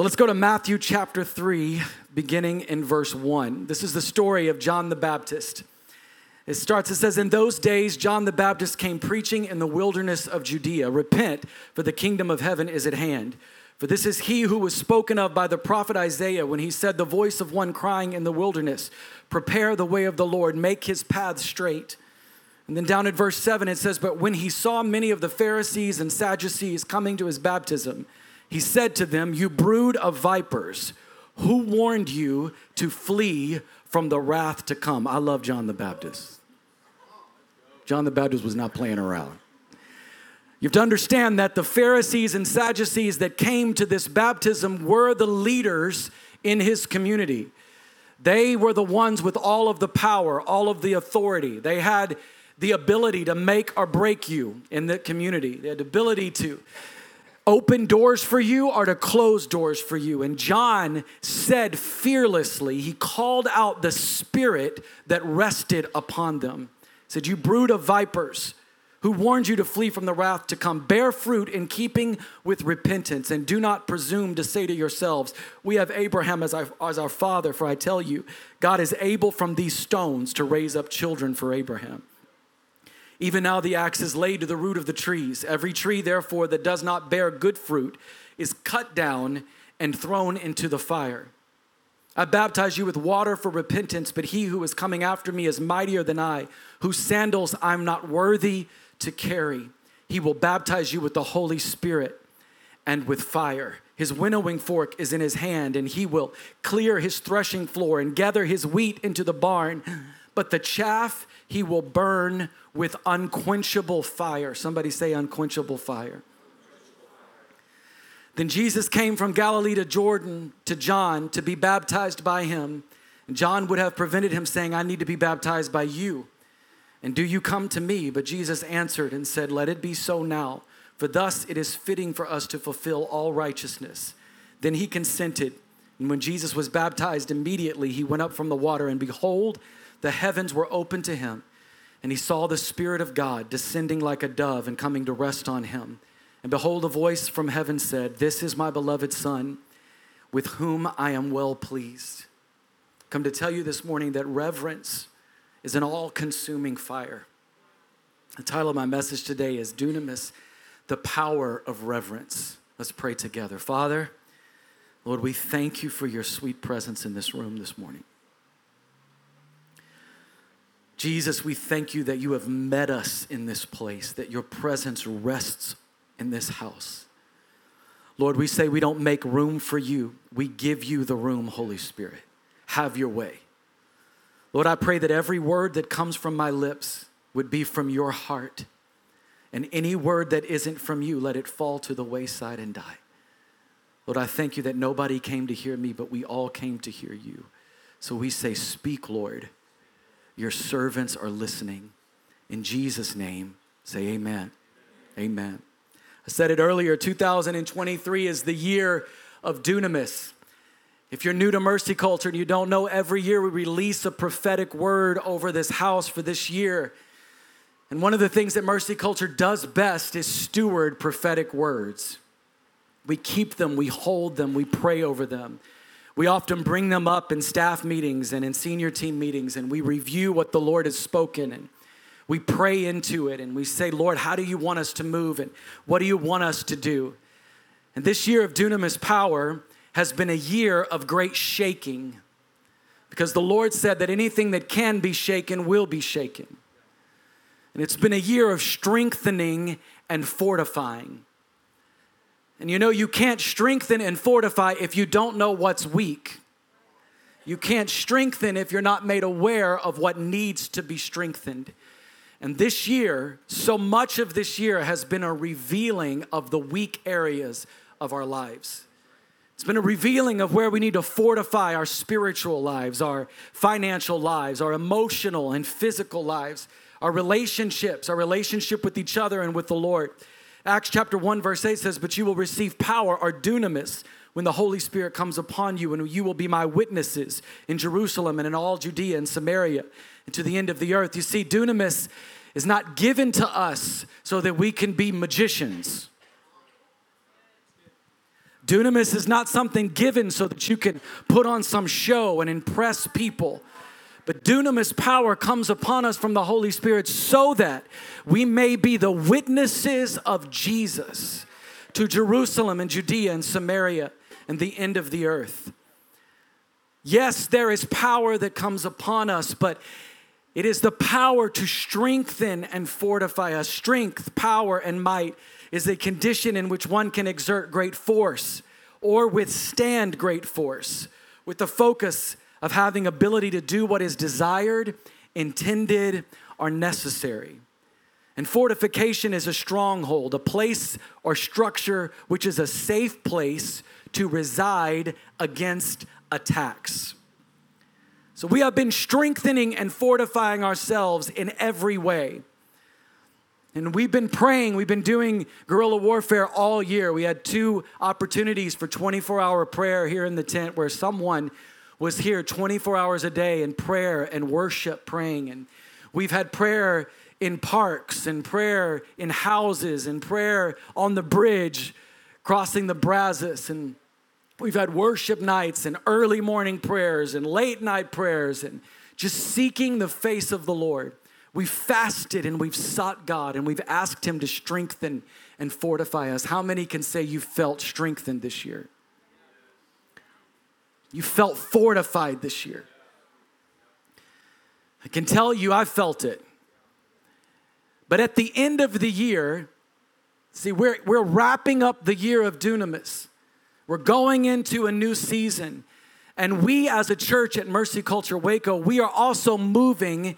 So let's go to Matthew chapter 3, beginning in verse 1. This is the story of John the Baptist. It starts, it says, In those days, John the Baptist came preaching in the wilderness of Judea Repent, for the kingdom of heaven is at hand. For this is he who was spoken of by the prophet Isaiah when he said, The voice of one crying in the wilderness, Prepare the way of the Lord, make his path straight. And then down at verse 7, it says, But when he saw many of the Pharisees and Sadducees coming to his baptism, he said to them, You brood of vipers, who warned you to flee from the wrath to come? I love John the Baptist. John the Baptist was not playing around. You have to understand that the Pharisees and Sadducees that came to this baptism were the leaders in his community. They were the ones with all of the power, all of the authority. They had the ability to make or break you in the community. They had the ability to open doors for you or to close doors for you. And John said fearlessly, he called out the spirit that rested upon them. He said, You brood of vipers who warned you to flee from the wrath to come. Bear fruit in keeping with repentance, and do not presume to say to yourselves, We have Abraham as our, as our father, for I tell you, God is able from these stones to raise up children for Abraham. Even now the axe is laid to the root of the trees. Every tree, therefore, that does not bear good fruit is cut down and thrown into the fire. I baptize you with water for repentance, but he who is coming after me is mightier than I, whose sandals I'm not worthy to carry. He will baptize you with the Holy Spirit and with fire. His winnowing fork is in his hand, and he will clear his threshing floor and gather his wheat into the barn. But the chaff he will burn with unquenchable fire. Somebody say, unquenchable fire. Then Jesus came from Galilee to Jordan to John to be baptized by him. And John would have prevented him, saying, I need to be baptized by you. And do you come to me? But Jesus answered and said, Let it be so now, for thus it is fitting for us to fulfill all righteousness. Then he consented. And when Jesus was baptized, immediately he went up from the water, and behold, the heavens were opened to him and he saw the Spirit of God descending like a dove and coming to rest on him. And behold, a voice from heaven said, This is my beloved Son, with whom I am well pleased. Come to tell you this morning that reverence is an all consuming fire. The title of my message today is Dunamis, the power of reverence. Let's pray together. Father, Lord, we thank you for your sweet presence in this room this morning. Jesus, we thank you that you have met us in this place, that your presence rests in this house. Lord, we say we don't make room for you, we give you the room, Holy Spirit. Have your way. Lord, I pray that every word that comes from my lips would be from your heart. And any word that isn't from you, let it fall to the wayside and die. Lord, I thank you that nobody came to hear me, but we all came to hear you. So we say, Speak, Lord. Your servants are listening. In Jesus' name, say amen. Amen. I said it earlier 2023 is the year of dunamis. If you're new to mercy culture and you don't know, every year we release a prophetic word over this house for this year. And one of the things that mercy culture does best is steward prophetic words. We keep them, we hold them, we pray over them. We often bring them up in staff meetings and in senior team meetings, and we review what the Lord has spoken and we pray into it and we say, Lord, how do you want us to move and what do you want us to do? And this year of dunamis power has been a year of great shaking because the Lord said that anything that can be shaken will be shaken. And it's been a year of strengthening and fortifying. And you know, you can't strengthen and fortify if you don't know what's weak. You can't strengthen if you're not made aware of what needs to be strengthened. And this year, so much of this year has been a revealing of the weak areas of our lives. It's been a revealing of where we need to fortify our spiritual lives, our financial lives, our emotional and physical lives, our relationships, our relationship with each other and with the Lord. Acts chapter 1, verse 8 says, But you will receive power or dunamis when the Holy Spirit comes upon you, and you will be my witnesses in Jerusalem and in all Judea and Samaria and to the end of the earth. You see, dunamis is not given to us so that we can be magicians. Dunamis is not something given so that you can put on some show and impress people. But dunamis power comes upon us from the Holy Spirit so that we may be the witnesses of Jesus to Jerusalem and Judea and Samaria and the end of the earth. Yes, there is power that comes upon us, but it is the power to strengthen and fortify us. Strength, power, and might is a condition in which one can exert great force or withstand great force with the focus of having ability to do what is desired, intended, or necessary. And fortification is a stronghold, a place or structure which is a safe place to reside against attacks. So we have been strengthening and fortifying ourselves in every way. And we've been praying, we've been doing guerrilla warfare all year. We had two opportunities for 24 hour prayer here in the tent where someone was here 24 hours a day in prayer and worship praying. And we've had prayer in parks and prayer in houses and prayer on the bridge crossing the Brazos. And we've had worship nights and early morning prayers and late night prayers and just seeking the face of the Lord. We've fasted and we've sought God and we've asked Him to strengthen and fortify us. How many can say you felt strengthened this year? You felt fortified this year. I can tell you, I felt it. But at the end of the year, see, we're, we're wrapping up the year of dunamis. We're going into a new season. And we, as a church at Mercy Culture Waco, we are also moving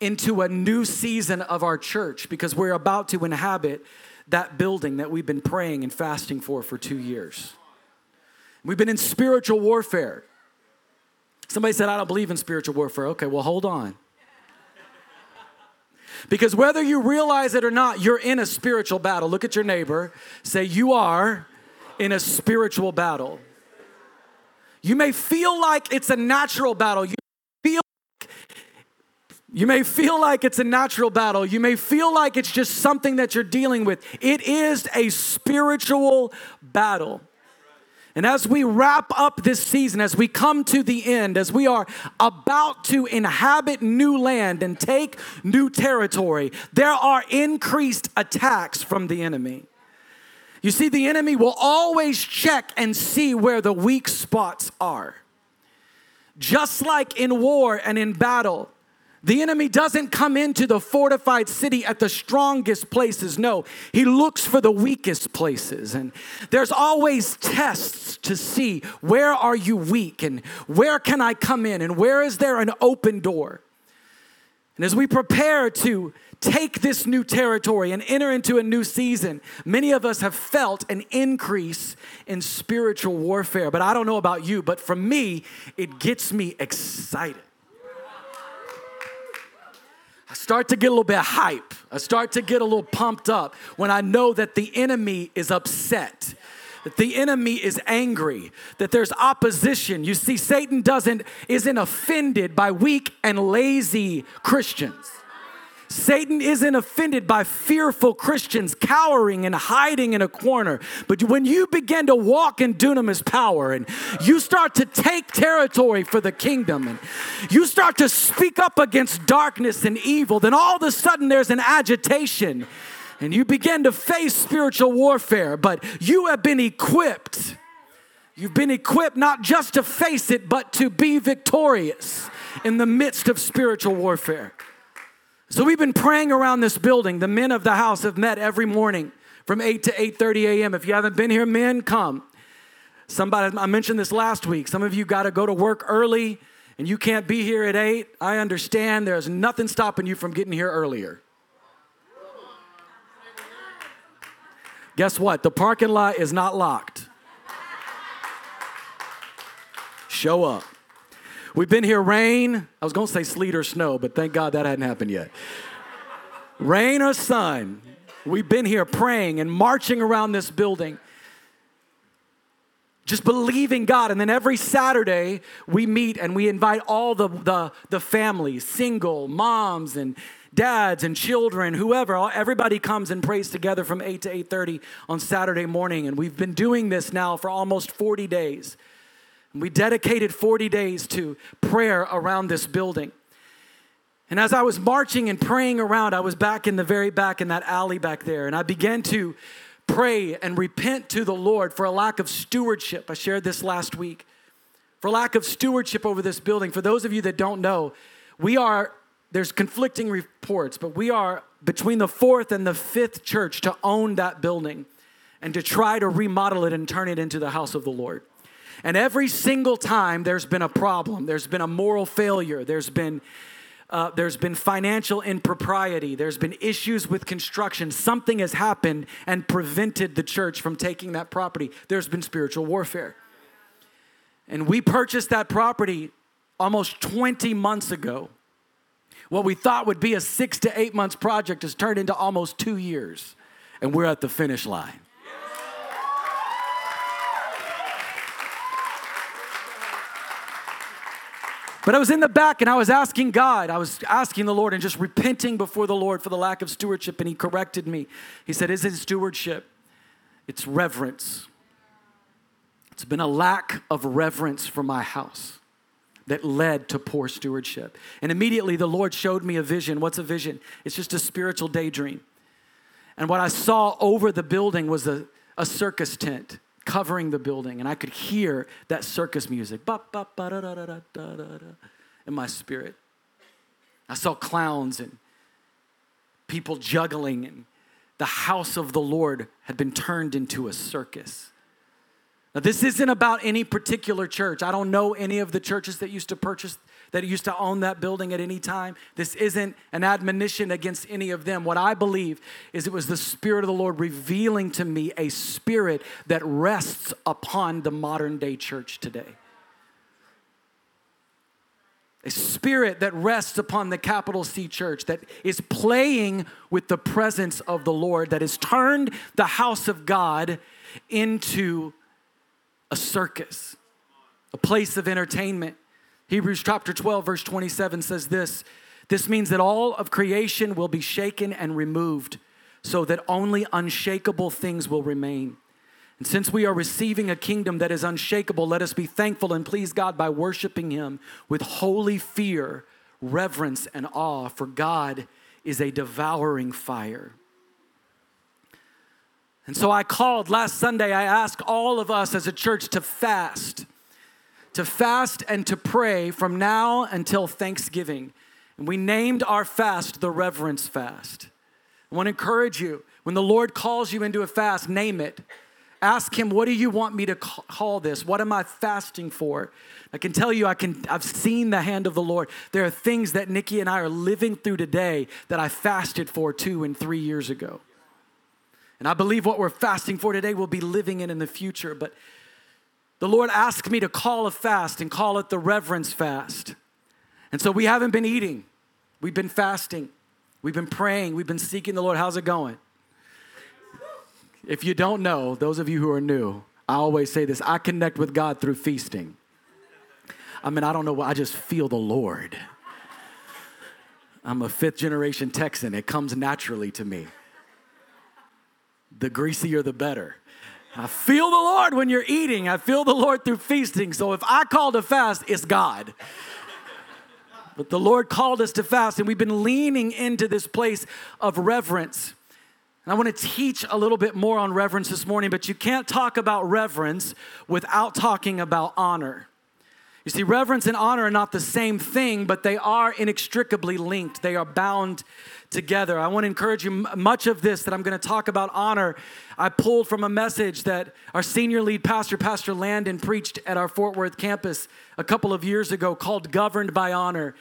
into a new season of our church because we're about to inhabit that building that we've been praying and fasting for for two years. We've been in spiritual warfare. Somebody said, I don't believe in spiritual warfare. Okay, well, hold on. Because whether you realize it or not, you're in a spiritual battle. Look at your neighbor, say, You are in a spiritual battle. You may feel like it's a natural battle. You feel you may feel like it's a natural battle. You may feel like it's just something that you're dealing with. It is a spiritual battle. And as we wrap up this season, as we come to the end, as we are about to inhabit new land and take new territory, there are increased attacks from the enemy. You see, the enemy will always check and see where the weak spots are. Just like in war and in battle, the enemy doesn't come into the fortified city at the strongest places. No, he looks for the weakest places. And there's always tests to see where are you weak and where can I come in and where is there an open door. And as we prepare to take this new territory and enter into a new season, many of us have felt an increase in spiritual warfare. But I don't know about you, but for me, it gets me excited. I start to get a little bit hype. I start to get a little pumped up when I know that the enemy is upset that the enemy is angry that there's opposition you see satan doesn't isn't offended by weak and lazy christians Satan isn't offended by fearful Christians cowering and hiding in a corner. But when you begin to walk in dunamis power and you start to take territory for the kingdom and you start to speak up against darkness and evil, then all of a sudden there's an agitation and you begin to face spiritual warfare. But you have been equipped. You've been equipped not just to face it, but to be victorious in the midst of spiritual warfare. So we've been praying around this building. The men of the house have met every morning from 8 to 8:30 a.m. If you haven't been here, men, come. Somebody I mentioned this last week. Some of you got to go to work early and you can't be here at 8. I understand there's nothing stopping you from getting here earlier. Guess what? The parking lot is not locked. Show up. We've been here rain. I was going to say sleet or snow, but thank God that hadn't happened yet. rain or sun. We've been here praying and marching around this building. Just believing God. And then every Saturday we meet and we invite all the, the, the families, single, moms, and dads and children, whoever, everybody comes and prays together from 8 to 8:30 on Saturday morning and we've been doing this now for almost 40 days. We dedicated 40 days to prayer around this building. And as I was marching and praying around, I was back in the very back in that alley back there and I began to pray and repent to the Lord for a lack of stewardship. I shared this last week. For lack of stewardship over this building. For those of you that don't know, we are there's conflicting reports, but we are between the fourth and the fifth church to own that building and to try to remodel it and turn it into the house of the Lord. And every single time there's been a problem, there's been a moral failure, there's been uh, there's been financial impropriety, there's been issues with construction. Something has happened and prevented the church from taking that property. There's been spiritual warfare. And we purchased that property almost 20 months ago. What we thought would be a six to eight months project has turned into almost two years, and we're at the finish line. But I was in the back and I was asking God, I was asking the Lord and just repenting before the Lord for the lack of stewardship, and He corrected me. He said, Isn't stewardship? It's reverence. It's been a lack of reverence for my house that led to poor stewardship. And immediately the Lord showed me a vision. What's a vision? It's just a spiritual daydream. And what I saw over the building was a, a circus tent covering the building. And I could hear that circus music in my spirit. I saw clowns and people juggling, and the house of the Lord had been turned into a circus. Now, this isn't about any particular church. I don't know any of the churches that used to purchase, that used to own that building at any time. This isn't an admonition against any of them. What I believe is it was the Spirit of the Lord revealing to me a spirit that rests upon the modern day church today. A spirit that rests upon the capital C church, that is playing with the presence of the Lord, that has turned the house of God into a circus, a place of entertainment. Hebrews chapter 12, verse 27 says this This means that all of creation will be shaken and removed, so that only unshakable things will remain. And since we are receiving a kingdom that is unshakable, let us be thankful and please God by worshiping Him with holy fear, reverence, and awe, for God is a devouring fire. And so I called last Sunday, I asked all of us as a church to fast, to fast and to pray from now until Thanksgiving. And we named our fast the Reverence Fast. I want to encourage you when the Lord calls you into a fast, name it. Ask him, what do you want me to call this? What am I fasting for? I can tell you, I can, I've seen the hand of the Lord. There are things that Nikki and I are living through today that I fasted for two and three years ago. And I believe what we're fasting for today will be living in in the future. But the Lord asked me to call a fast and call it the reverence fast. And so we haven't been eating, we've been fasting, we've been praying, we've been seeking the Lord. How's it going? If you don't know, those of you who are new, I always say this I connect with God through feasting. I mean, I don't know, I just feel the Lord. I'm a fifth generation Texan, it comes naturally to me the greasier the better. I feel the Lord when you're eating. I feel the Lord through feasting. So if I call to fast, it's God. But the Lord called us to fast, and we've been leaning into this place of reverence. And I want to teach a little bit more on reverence this morning, but you can't talk about reverence without talking about honor. You see, reverence and honor are not the same thing, but they are inextricably linked. They are bound together. I want to encourage you. Much of this that I'm going to talk about honor, I pulled from a message that our senior lead pastor, Pastor Landon, preached at our Fort Worth campus a couple of years ago called Governed by Honor.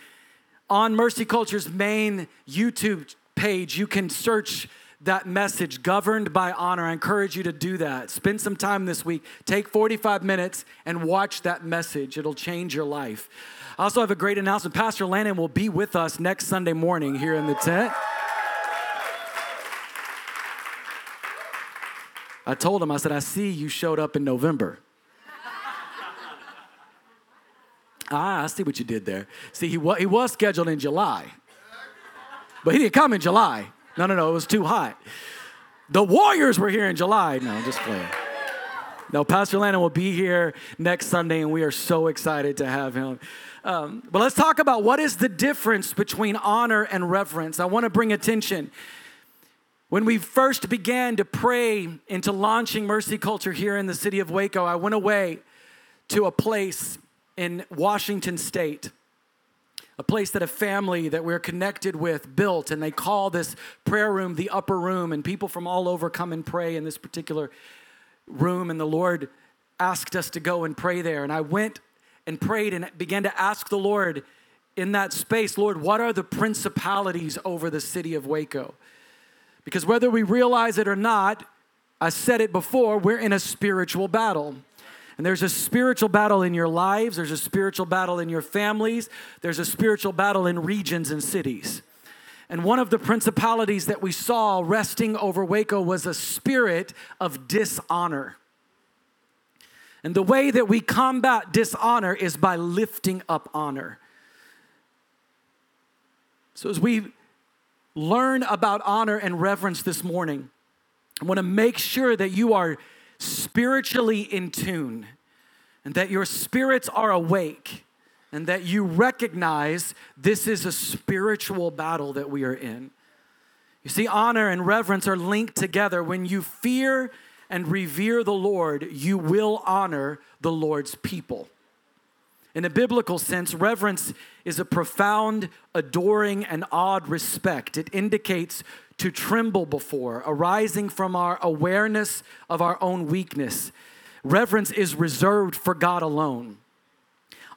On Mercy Culture's main YouTube page, you can search that message, governed by honor. I encourage you to do that. Spend some time this week. Take 45 minutes and watch that message. It'll change your life. I also have a great announcement. Pastor Landon will be with us next Sunday morning here in the tent. I told him, I said, I see you showed up in November. ah, I see what you did there. See, he, wa- he was scheduled in July. But he didn't come in July. No, no, no, it was too hot. The Warriors were here in July. No, just playing. No, Pastor Landon will be here next Sunday, and we are so excited to have him. Um, but let's talk about what is the difference between honor and reverence. I want to bring attention. When we first began to pray into launching Mercy Culture here in the city of Waco, I went away to a place in Washington State a place that a family that we're connected with built, and they call this prayer room the upper room, and people from all over come and pray in this particular room. And the Lord asked us to go and pray there. And I went and prayed and began to ask the Lord in that space, Lord, what are the principalities over the city of Waco? Because whether we realize it or not, I said it before, we're in a spiritual battle. And there's a spiritual battle in your lives, there's a spiritual battle in your families, there's a spiritual battle in regions and cities. And one of the principalities that we saw resting over Waco was a spirit of dishonor. And the way that we combat dishonor is by lifting up honor. So, as we learn about honor and reverence this morning, I want to make sure that you are spiritually in tune and that your spirits are awake and that you recognize this is a spiritual battle that we are in. You see, honor and reverence are linked together. When you fear and revere the Lord, you will honor the Lord's people. In a biblical sense, reverence is a profound, adoring, and awed respect. It indicates to tremble before, arising from our awareness of our own weakness. Reverence is reserved for God alone.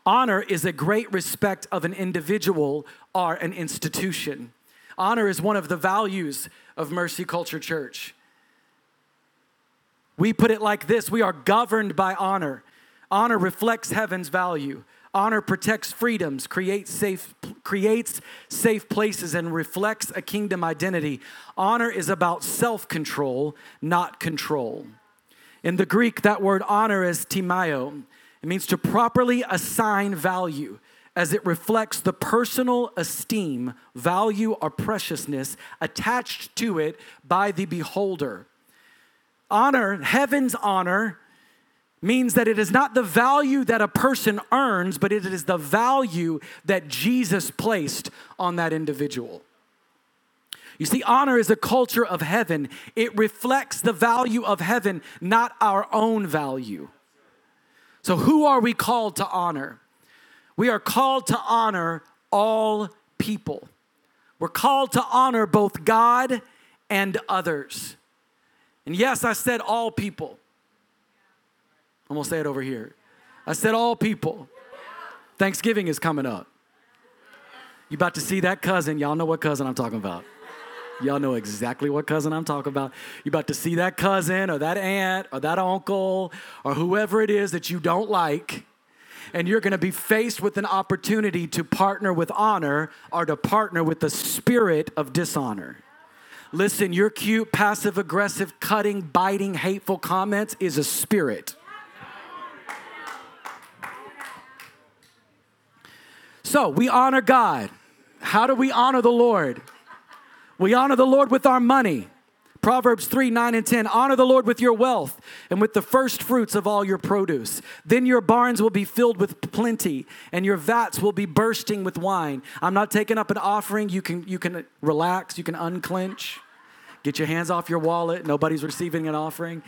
Honor is a great respect of an individual or an institution. Honor is one of the values of Mercy Culture Church. We put it like this we are governed by honor. Honor reflects heaven's value. Honor protects freedoms, creates safe, creates safe places, and reflects a kingdom identity. Honor is about self control, not control. In the Greek, that word honor is timaio. It means to properly assign value as it reflects the personal esteem, value, or preciousness attached to it by the beholder. Honor, heaven's honor, means that it is not the value that a person earns, but it is the value that Jesus placed on that individual. You see, honor is a culture of heaven. It reflects the value of heaven, not our own value. So, who are we called to honor? We are called to honor all people. We're called to honor both God and others. And yes, I said all people. I'm gonna say it over here. I said, all people. Thanksgiving is coming up. You about to see that cousin. Y'all know what cousin I'm talking about. Y'all know exactly what cousin I'm talking about. You about to see that cousin or that aunt or that uncle or whoever it is that you don't like. And you're gonna be faced with an opportunity to partner with honor or to partner with the spirit of dishonor. Listen, your cute, passive aggressive, cutting, biting, hateful comments is a spirit. So we honor God. How do we honor the Lord? We honor the Lord with our money. Proverbs 3 9 and 10 Honor the Lord with your wealth and with the first fruits of all your produce. Then your barns will be filled with plenty and your vats will be bursting with wine. I'm not taking up an offering. You can, you can relax, you can unclench, get your hands off your wallet. Nobody's receiving an offering.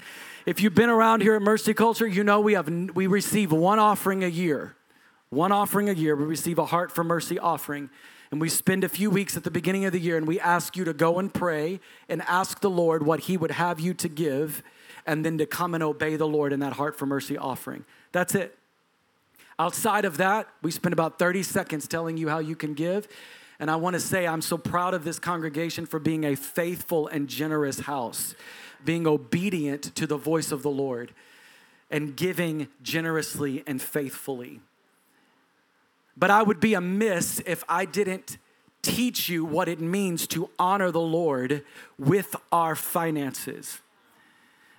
If you've been around here at Mercy Culture, you know we, have, we receive one offering a year. One offering a year, we receive a Heart for Mercy offering. And we spend a few weeks at the beginning of the year and we ask you to go and pray and ask the Lord what He would have you to give and then to come and obey the Lord in that Heart for Mercy offering. That's it. Outside of that, we spend about 30 seconds telling you how you can give. And I want to say I'm so proud of this congregation for being a faithful and generous house, being obedient to the voice of the Lord, and giving generously and faithfully. But I would be amiss if I didn't teach you what it means to honor the Lord with our finances.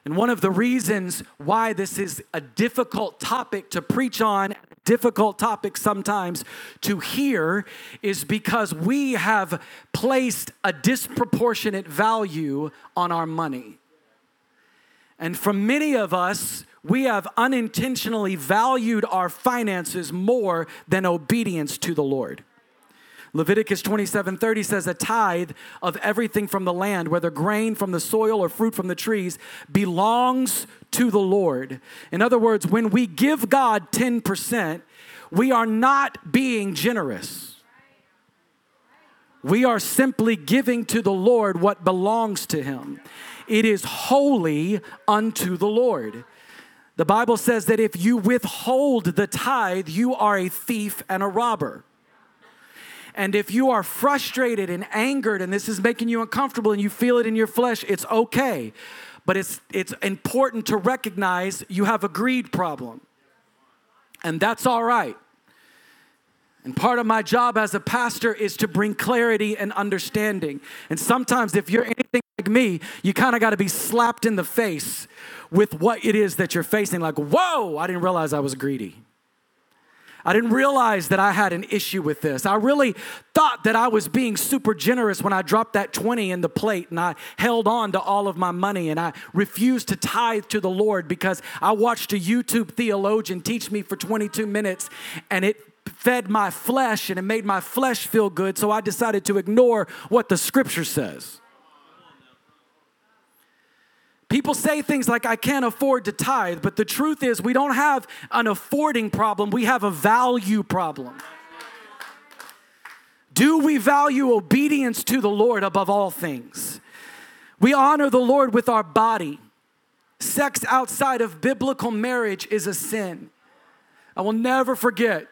And one of the reasons why this is a difficult topic to preach on, difficult topic sometimes to hear is because we have placed a disproportionate value on our money. And for many of us, we have unintentionally valued our finances more than obedience to the Lord. Leviticus 27:30 says, A tithe of everything from the land, whether grain from the soil or fruit from the trees, belongs to the Lord. In other words, when we give God 10%, we are not being generous. We are simply giving to the Lord what belongs to Him. It is holy unto the Lord. The Bible says that if you withhold the tithe, you are a thief and a robber. And if you are frustrated and angered and this is making you uncomfortable and you feel it in your flesh, it's okay. But it's, it's important to recognize you have a greed problem. And that's all right. And part of my job as a pastor is to bring clarity and understanding. And sometimes, if you're anything like me, you kind of got to be slapped in the face with what it is that you're facing. Like, whoa, I didn't realize I was greedy. I didn't realize that I had an issue with this. I really thought that I was being super generous when I dropped that 20 in the plate and I held on to all of my money and I refused to tithe to the Lord because I watched a YouTube theologian teach me for 22 minutes and it fed my flesh and it made my flesh feel good, so I decided to ignore what the scripture says. People say things like, I can't afford to tithe, but the truth is, we don't have an affording problem, we have a value problem. Do we value obedience to the Lord above all things? We honor the Lord with our body. Sex outside of biblical marriage is a sin. I will never forget.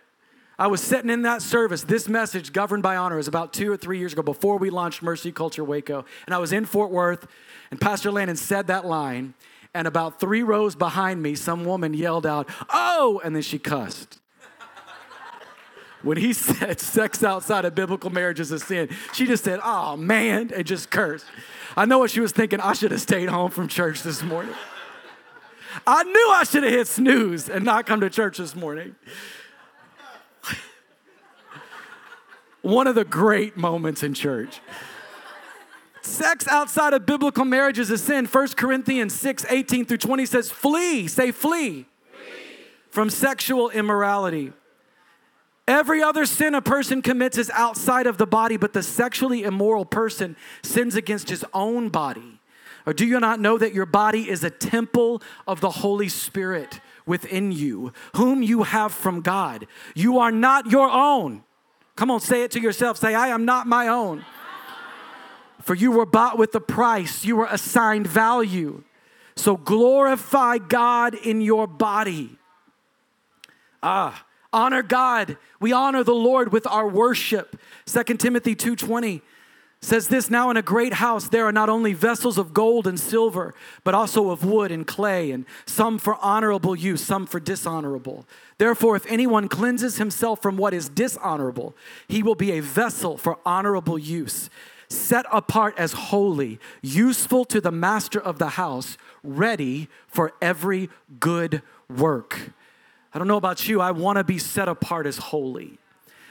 I was sitting in that service. This message, governed by honor, is about two or three years ago before we launched Mercy Culture Waco. And I was in Fort Worth and Pastor Landon said that line, and about three rows behind me, some woman yelled out, Oh, and then she cussed. when he said sex outside of biblical marriage is a sin, she just said, Oh, man, and just cursed. I know what she was thinking. I should have stayed home from church this morning. I knew I should have hit snooze and not come to church this morning. One of the great moments in church. Sex outside of biblical marriage is a sin. 1 Corinthians 6 18 through 20 says, Flee, say, flee, flee. from sexual immorality. Every other sin a person commits is outside of the body, but the sexually immoral person sins against his own body. Or do you not know that your body is a temple of the Holy Spirit within you, whom you have from God? You are not your own. Come on, say it to yourself. Say, I am not my own. For you were bought with a price, you were assigned value. So glorify God in your body. Ah, honor God. We honor the Lord with our worship. 2 Timothy 2:20 says this now in a great house there are not only vessels of gold and silver but also of wood and clay and some for honorable use some for dishonorable therefore if anyone cleanses himself from what is dishonorable he will be a vessel for honorable use set apart as holy, useful to the master of the house, ready for every good work. I don't know about you, I want to be set apart as holy.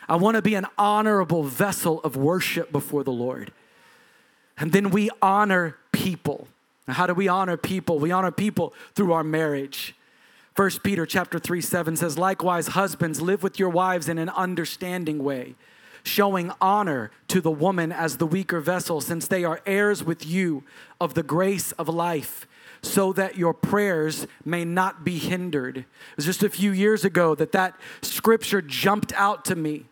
I want to be an honorable vessel of worship before the Lord. And then we honor people. Now, how do we honor people? We honor people through our marriage. 1 Peter chapter 3 7 says, Likewise, husbands, live with your wives in an understanding way showing honor to the woman as the weaker vessel, since they are heirs with you of the grace of life, so that your prayers may not be hindered. It was just a few years ago that that scripture jumped out to me.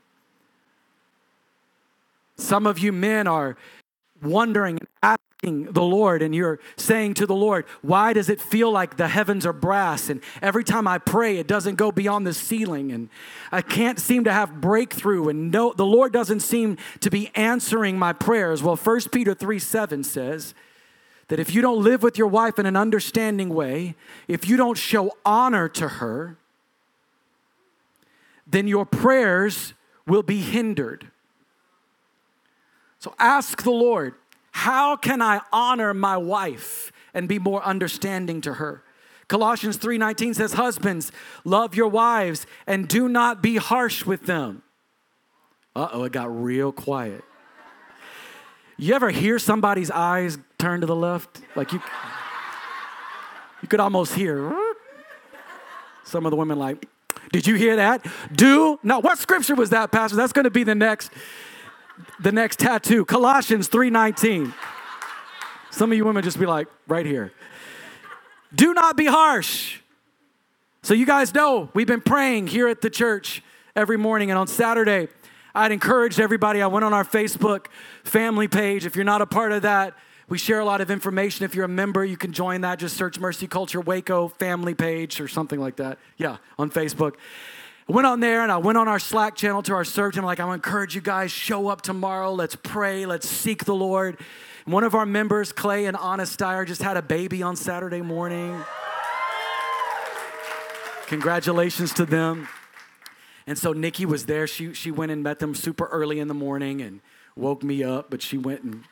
Some of you men are wondering and asking the Lord, and you're saying to the Lord, Why does it feel like the heavens are brass? And every time I pray, it doesn't go beyond the ceiling, and I can't seem to have breakthrough, and no, the Lord doesn't seem to be answering my prayers. Well, 1 Peter 3 7 says, that if you don't live with your wife in an understanding way, if you don't show honor to her, then your prayers will be hindered. So ask the Lord, how can I honor my wife and be more understanding to her? Colossians 3:19 says, "Husbands, love your wives and do not be harsh with them." Uh-oh, it got real quiet. You ever hear somebody's eyes turn to the left? Like you you could almost hear some of the women like, "Did you hear that?" Do now. What scripture was that, Pastor? That's going to be the next the next tattoo. Colossians 3:19. Some of you women just be like, right here. Do not be harsh. So, you guys know we've been praying here at the church every morning, and on Saturday, I'd encouraged everybody. I went on our Facebook family page. If you're not a part of that, we share a lot of information. If you're a member, you can join that. Just search Mercy Culture Waco family page or something like that. Yeah, on Facebook. I went on there and I went on our Slack channel to our team. Like, I want to encourage you guys, show up tomorrow. Let's pray. Let's seek the Lord. One of our members, Clay and Anna just had a baby on Saturday morning. Congratulations to them. And so Nikki was there. She, she went and met them super early in the morning and woke me up, but she went and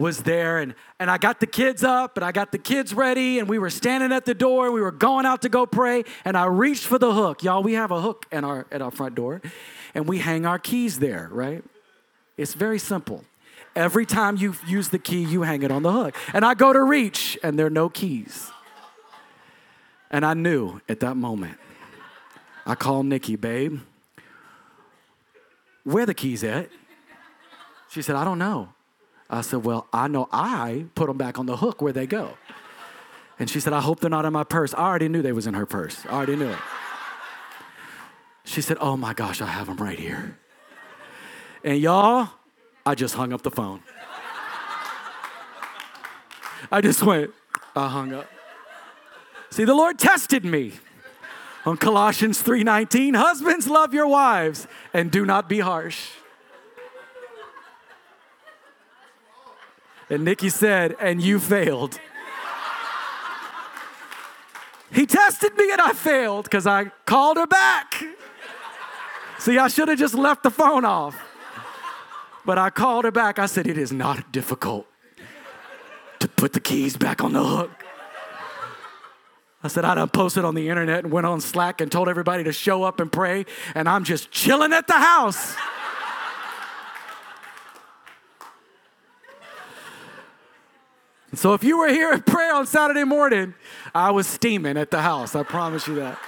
was there and, and I got the kids up and I got the kids ready and we were standing at the door. We were going out to go pray and I reached for the hook. Y'all, we have a hook at our, at our front door and we hang our keys there, right? It's very simple. Every time you use the key, you hang it on the hook. And I go to reach, and there are no keys. And I knew at that moment. I called Nikki, babe, where the keys at? She said, I don't know. I said, Well, I know I put them back on the hook where they go. And she said, I hope they're not in my purse. I already knew they was in her purse. I already knew it. She said, Oh my gosh, I have them right here. And y'all, I just hung up the phone. I just went, I hung up. See, the Lord tested me on Colossians 3:19, husbands love your wives and do not be harsh. And Nikki said, and you failed. He tested me and I failed because I called her back. See, I should have just left the phone off. But I called her back. I said, It is not difficult to put the keys back on the hook. I said, I done posted on the internet and went on Slack and told everybody to show up and pray, and I'm just chilling at the house. So if you were here at prayer on Saturday morning, I was steaming at the house. I promise you that.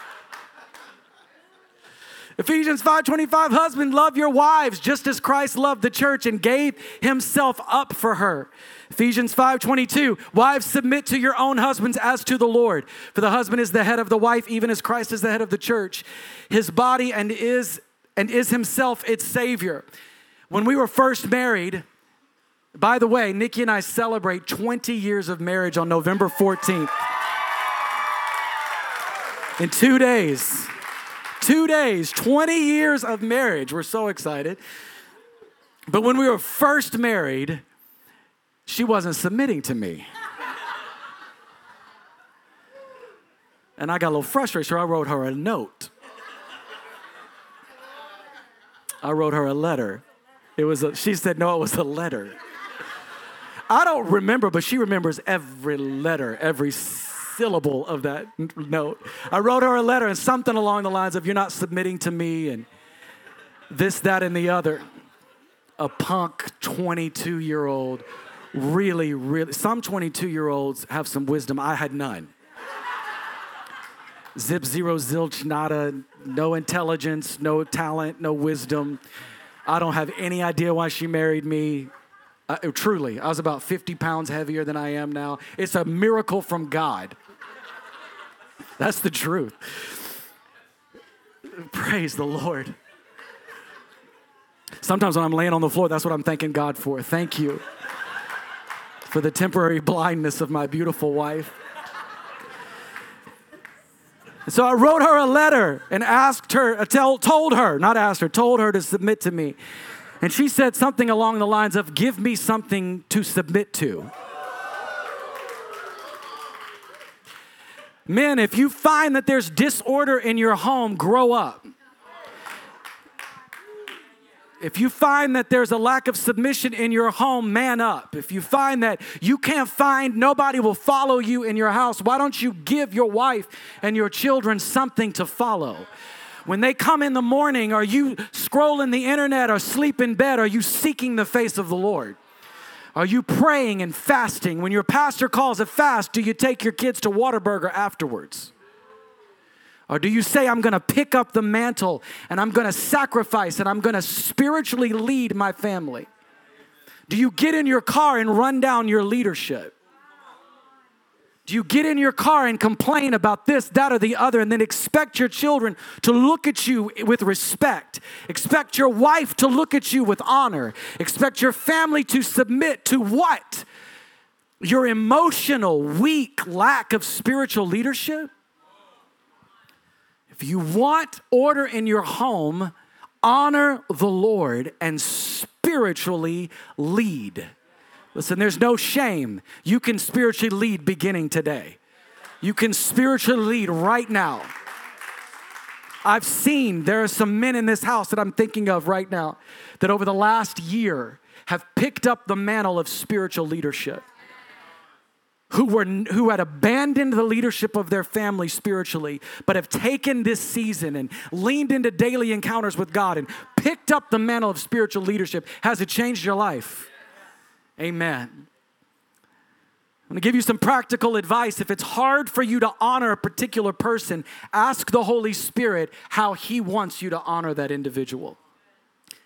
Ephesians 5:25 husband love your wives just as Christ loved the church and gave himself up for her. Ephesians 5:22 wives submit to your own husbands as to the Lord for the husband is the head of the wife even as Christ is the head of the church his body and is and is himself its savior. When we were first married by the way, Nikki and I celebrate 20 years of marriage on November 14th. In 2 days. Two days, 20 years of marriage. We're so excited. But when we were first married, she wasn't submitting to me. And I got a little frustrated, so I wrote her a note. I wrote her a letter. It was a, she said, no, it was a letter. I don't remember, but she remembers every letter, every syllable of that note. I wrote her a letter and something along the lines of, You're not submitting to me, and this, that, and the other. A punk 22 year old, really, really, some 22 year olds have some wisdom. I had none. Zip, zero, zilch, nada, no intelligence, no talent, no wisdom. I don't have any idea why she married me. Uh, truly, I was about 50 pounds heavier than I am now. It's a miracle from God. That's the truth. Praise the Lord. Sometimes when I'm laying on the floor, that's what I'm thanking God for. Thank you for the temporary blindness of my beautiful wife. So I wrote her a letter and asked her, told her, not asked her, told her to submit to me. And she said something along the lines of, Give me something to submit to. Men, if you find that there's disorder in your home, grow up. If you find that there's a lack of submission in your home, man up. If you find that you can't find, nobody will follow you in your house, why don't you give your wife and your children something to follow? When they come in the morning, are you scrolling the internet or sleep in bed? Are you seeking the face of the Lord? Are you praying and fasting? When your pastor calls a fast, do you take your kids to Whataburger afterwards? Or do you say, I'm to pick up the mantle and I'm to sacrifice and I'm to spiritually lead my family? Do you get in your car and run down your leadership? Do you get in your car and complain about this, that, or the other, and then expect your children to look at you with respect? Expect your wife to look at you with honor? Expect your family to submit to what? Your emotional, weak lack of spiritual leadership? If you want order in your home, honor the Lord and spiritually lead. Listen, there's no shame. You can spiritually lead beginning today. You can spiritually lead right now. I've seen there are some men in this house that I'm thinking of right now that over the last year have picked up the mantle of spiritual leadership who, were, who had abandoned the leadership of their family spiritually, but have taken this season and leaned into daily encounters with God and picked up the mantle of spiritual leadership. Has it changed your life? Amen. I'm going to give you some practical advice. If it's hard for you to honor a particular person, ask the Holy Spirit how He wants you to honor that individual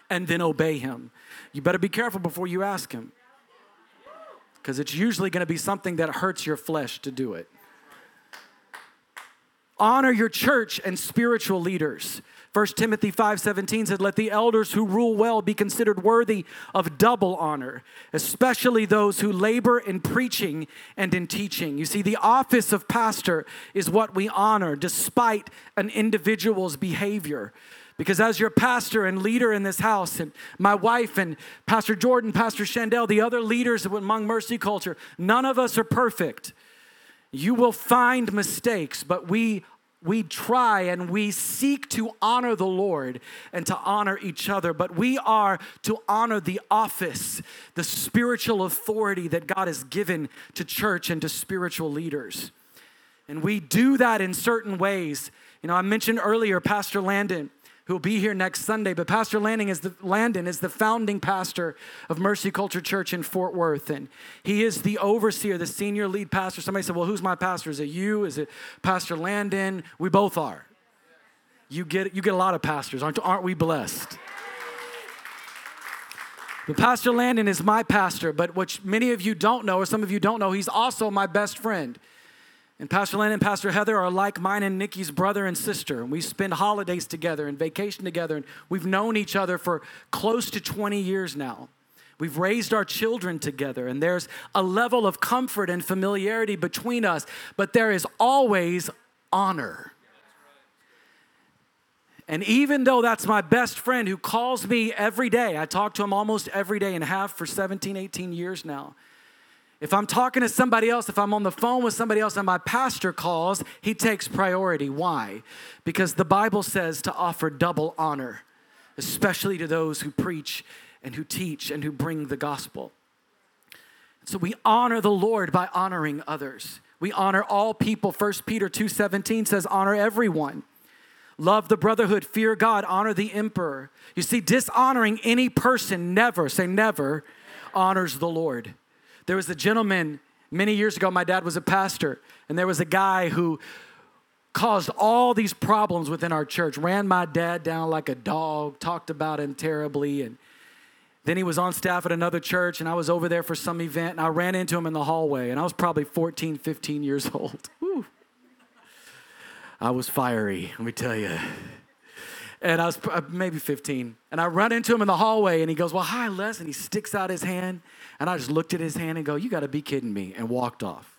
and then obey Him. You better be careful before you ask Him because it's usually going to be something that hurts your flesh to do it. Honor your church and spiritual leaders. 1 Timothy 5:17 said, "Let the elders who rule well be considered worthy of double honor, especially those who labor in preaching and in teaching." You see, the office of pastor is what we honor despite an individual's behavior. Because as your pastor and leader in this house, and my wife and Pastor Jordan, Pastor Shandell, the other leaders among Mercy Culture, none of us are perfect. You will find mistakes, but we we try and we seek to honor the Lord and to honor each other, but we are to honor the office, the spiritual authority that God has given to church and to spiritual leaders. And we do that in certain ways. You know, I mentioned earlier Pastor Landon who'll be here next Sunday. But Pastor Landon is the, Landon is the founding pastor of Mercy Culture Church in Fort Worth. And he is the overseer, the senior lead pastor. Somebody said, Well, who's my pastor? Is it you? Is it Pastor Landon? We both are. You get, you get a lot of pastors, aren't, aren't we blessed? But Pastor Landon is my pastor, but what many of you don't know, or some of you don't know, he's also my best friend. And Pastor Len and Pastor Heather are like mine and Nikki's brother and sister. And we spend holidays together and vacation together. And we've known each other for close to 20 years now. We've raised our children together, and there's a level of comfort and familiarity between us, but there is always honor. And even though that's my best friend who calls me every day, I talk to him almost every day and have for 17, 18 years now. If I'm talking to somebody else, if I'm on the phone with somebody else and my pastor calls, he takes priority. Why? Because the Bible says to offer double honor, especially to those who preach and who teach and who bring the gospel. So we honor the Lord by honoring others. We honor all people. 1 Peter 2:17 says honor everyone. Love the brotherhood, fear God, honor the emperor. You see dishonoring any person never, say never, honors the Lord. There was a gentleman many years ago, my dad was a pastor, and there was a guy who caused all these problems within our church, ran my dad down like a dog, talked about him terribly, and then he was on staff at another church, and I was over there for some event, and I ran into him in the hallway, and I was probably 14, 15 years old. I was fiery, let me tell you. And I was uh, maybe 15. And I run into him in the hallway, and he goes, Well, hi, Les. And he sticks out his hand. And I just looked at his hand and go, You got to be kidding me, and walked off.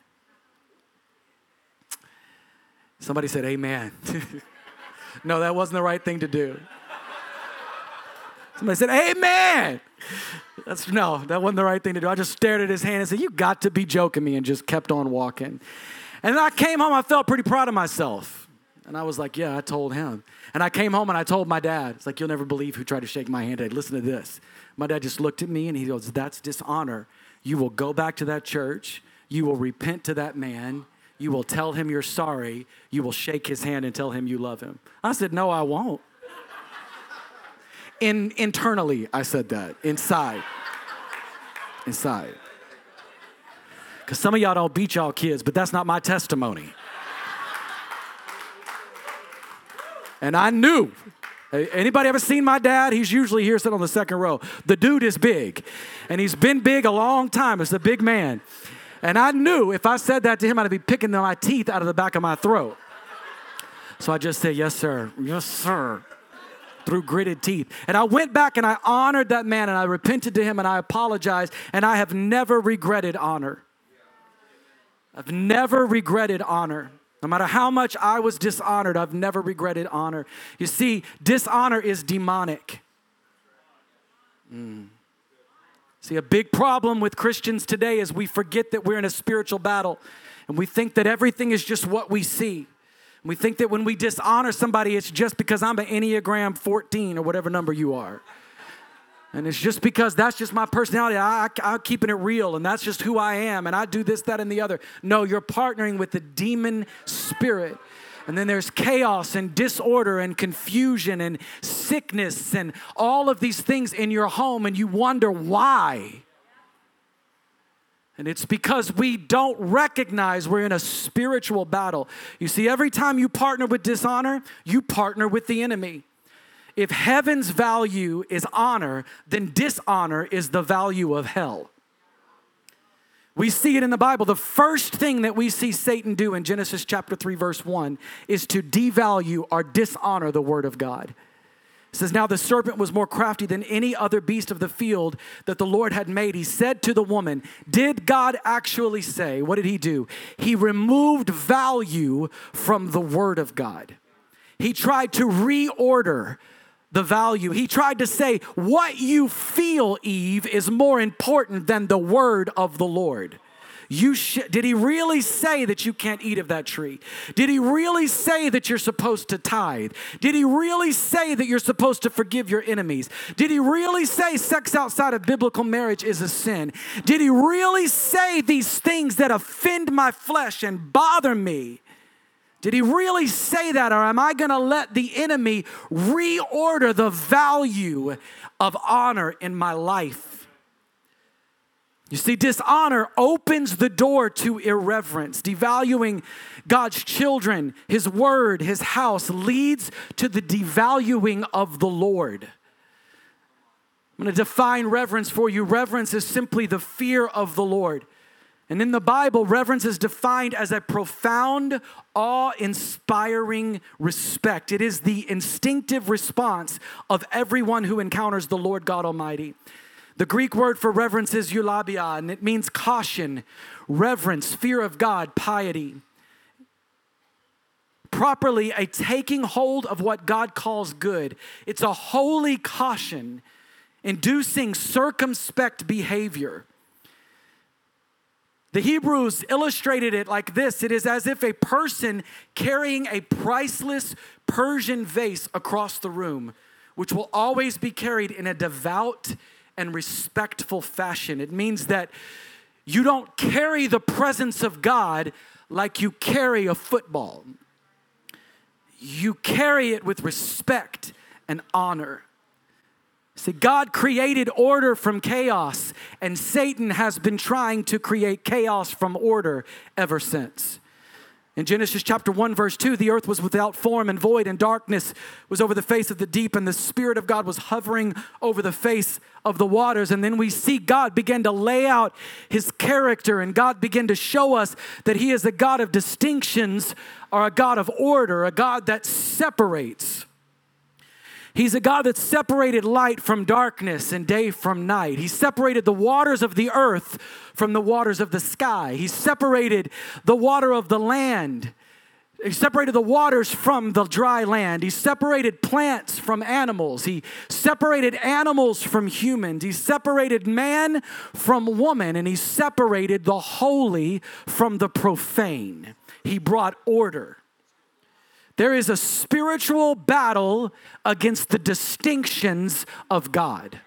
Somebody said, Amen. no, that wasn't the right thing to do. Somebody said, Amen. That's no, that wasn't the right thing to do. I just stared at his hand and said, You got to be joking me, and just kept on walking. And then I came home, I felt pretty proud of myself. And I was like, Yeah, I told him. And I came home and I told my dad, It's like, You'll never believe who tried to shake my hand today. Listen to this. My dad just looked at me and he goes, That's dishonor. You will go back to that church. You will repent to that man. You will tell him you're sorry. You will shake his hand and tell him you love him. I said, No, I won't. In, internally, I said that. Inside. Inside. Because some of y'all don't beat y'all kids, but that's not my testimony. And I knew. Anybody ever seen my dad? He's usually here sitting on the second row. The dude is big, and he's been big a long time. It's a big man. And I knew if I said that to him, I'd be picking my teeth out of the back of my throat. So I just said, Yes, sir. Yes, sir. Through gritted teeth. And I went back and I honored that man and I repented to him and I apologized. And I have never regretted honor. I've never regretted honor. No matter how much I was dishonored, I've never regretted honor. You see, dishonor is demonic. Mm. See, a big problem with Christians today is we forget that we're in a spiritual battle and we think that everything is just what we see. We think that when we dishonor somebody, it's just because I'm an Enneagram 14 or whatever number you are. And it's just because that's just my personality. I, I, am keeping it real, and that's just who I am, and I do this, that, and the other. No, you're partnering with the demon spirit. And then there's chaos and disorder and confusion and sickness and all of these things in your home, and you wonder why. And it's because we don't recognize we're in a spiritual battle. You see, every time you partner with dishonor, you partner with the enemy. If heaven's value is honor, then dishonor is the value of hell. We see it in the Bible. The first thing that we see Satan do in Genesis chapter 3, verse 1 is to devalue or dishonor the word of God. It says, Now the serpent was more crafty than any other beast of the field that the Lord had made. He said to the woman, Did God actually say? What did he do? He removed value from the word of God. He tried to reorder the value. He tried to say, What you feel, Eve, is more important than the word of the Lord. You sh- did he really say that you can't eat of that tree? Did he really say that you're supposed to tithe? Did he really say that you're supposed to forgive your enemies? Did he really say sex outside of biblical marriage is a sin? Did he really say these things that offend my flesh and bother me? Did he really say that, or am I going to let the enemy reorder the value of honor in my life? You see, dishonor opens the door to irreverence. Devaluing God's children, His word, His house leads to the devaluing of the Lord. I'm going to define reverence for you. Reverence is simply the fear of the Lord. And in the Bible, reverence is defined as a profound, awe inspiring respect. It is the instinctive response of everyone who encounters the Lord God Almighty. The Greek word for reverence is eulabeia, and it means caution, reverence, fear of God, piety. Properly, a taking hold of what God calls good. It's a holy caution, inducing circumspect behavior. The Hebrews illustrated it like this it is as if a person carrying a priceless Persian vase across the room, which will always be carried in a devout and respectful fashion. It means that you don't carry the presence of God like you carry a football, you carry it with respect and honor. See, God created order from chaos, and Satan has been trying to create chaos from order ever since. In Genesis chapter 1, verse 2, the earth was without form and void, and darkness was over the face of the deep, and the Spirit of God was hovering over the face of the waters. And then we see God begin to lay out his character, and God begin to show us that he is a God of distinctions or a God of order, a God that separates. He's a God that separated light from darkness and day from night. He separated the waters of the earth from the waters of the sky. He separated the water of the land. He separated the waters from the dry land. He separated plants from animals. He separated animals from humans. He separated man from woman. And he separated the holy from the profane. He brought order. There is a spiritual battle against the distinctions of God.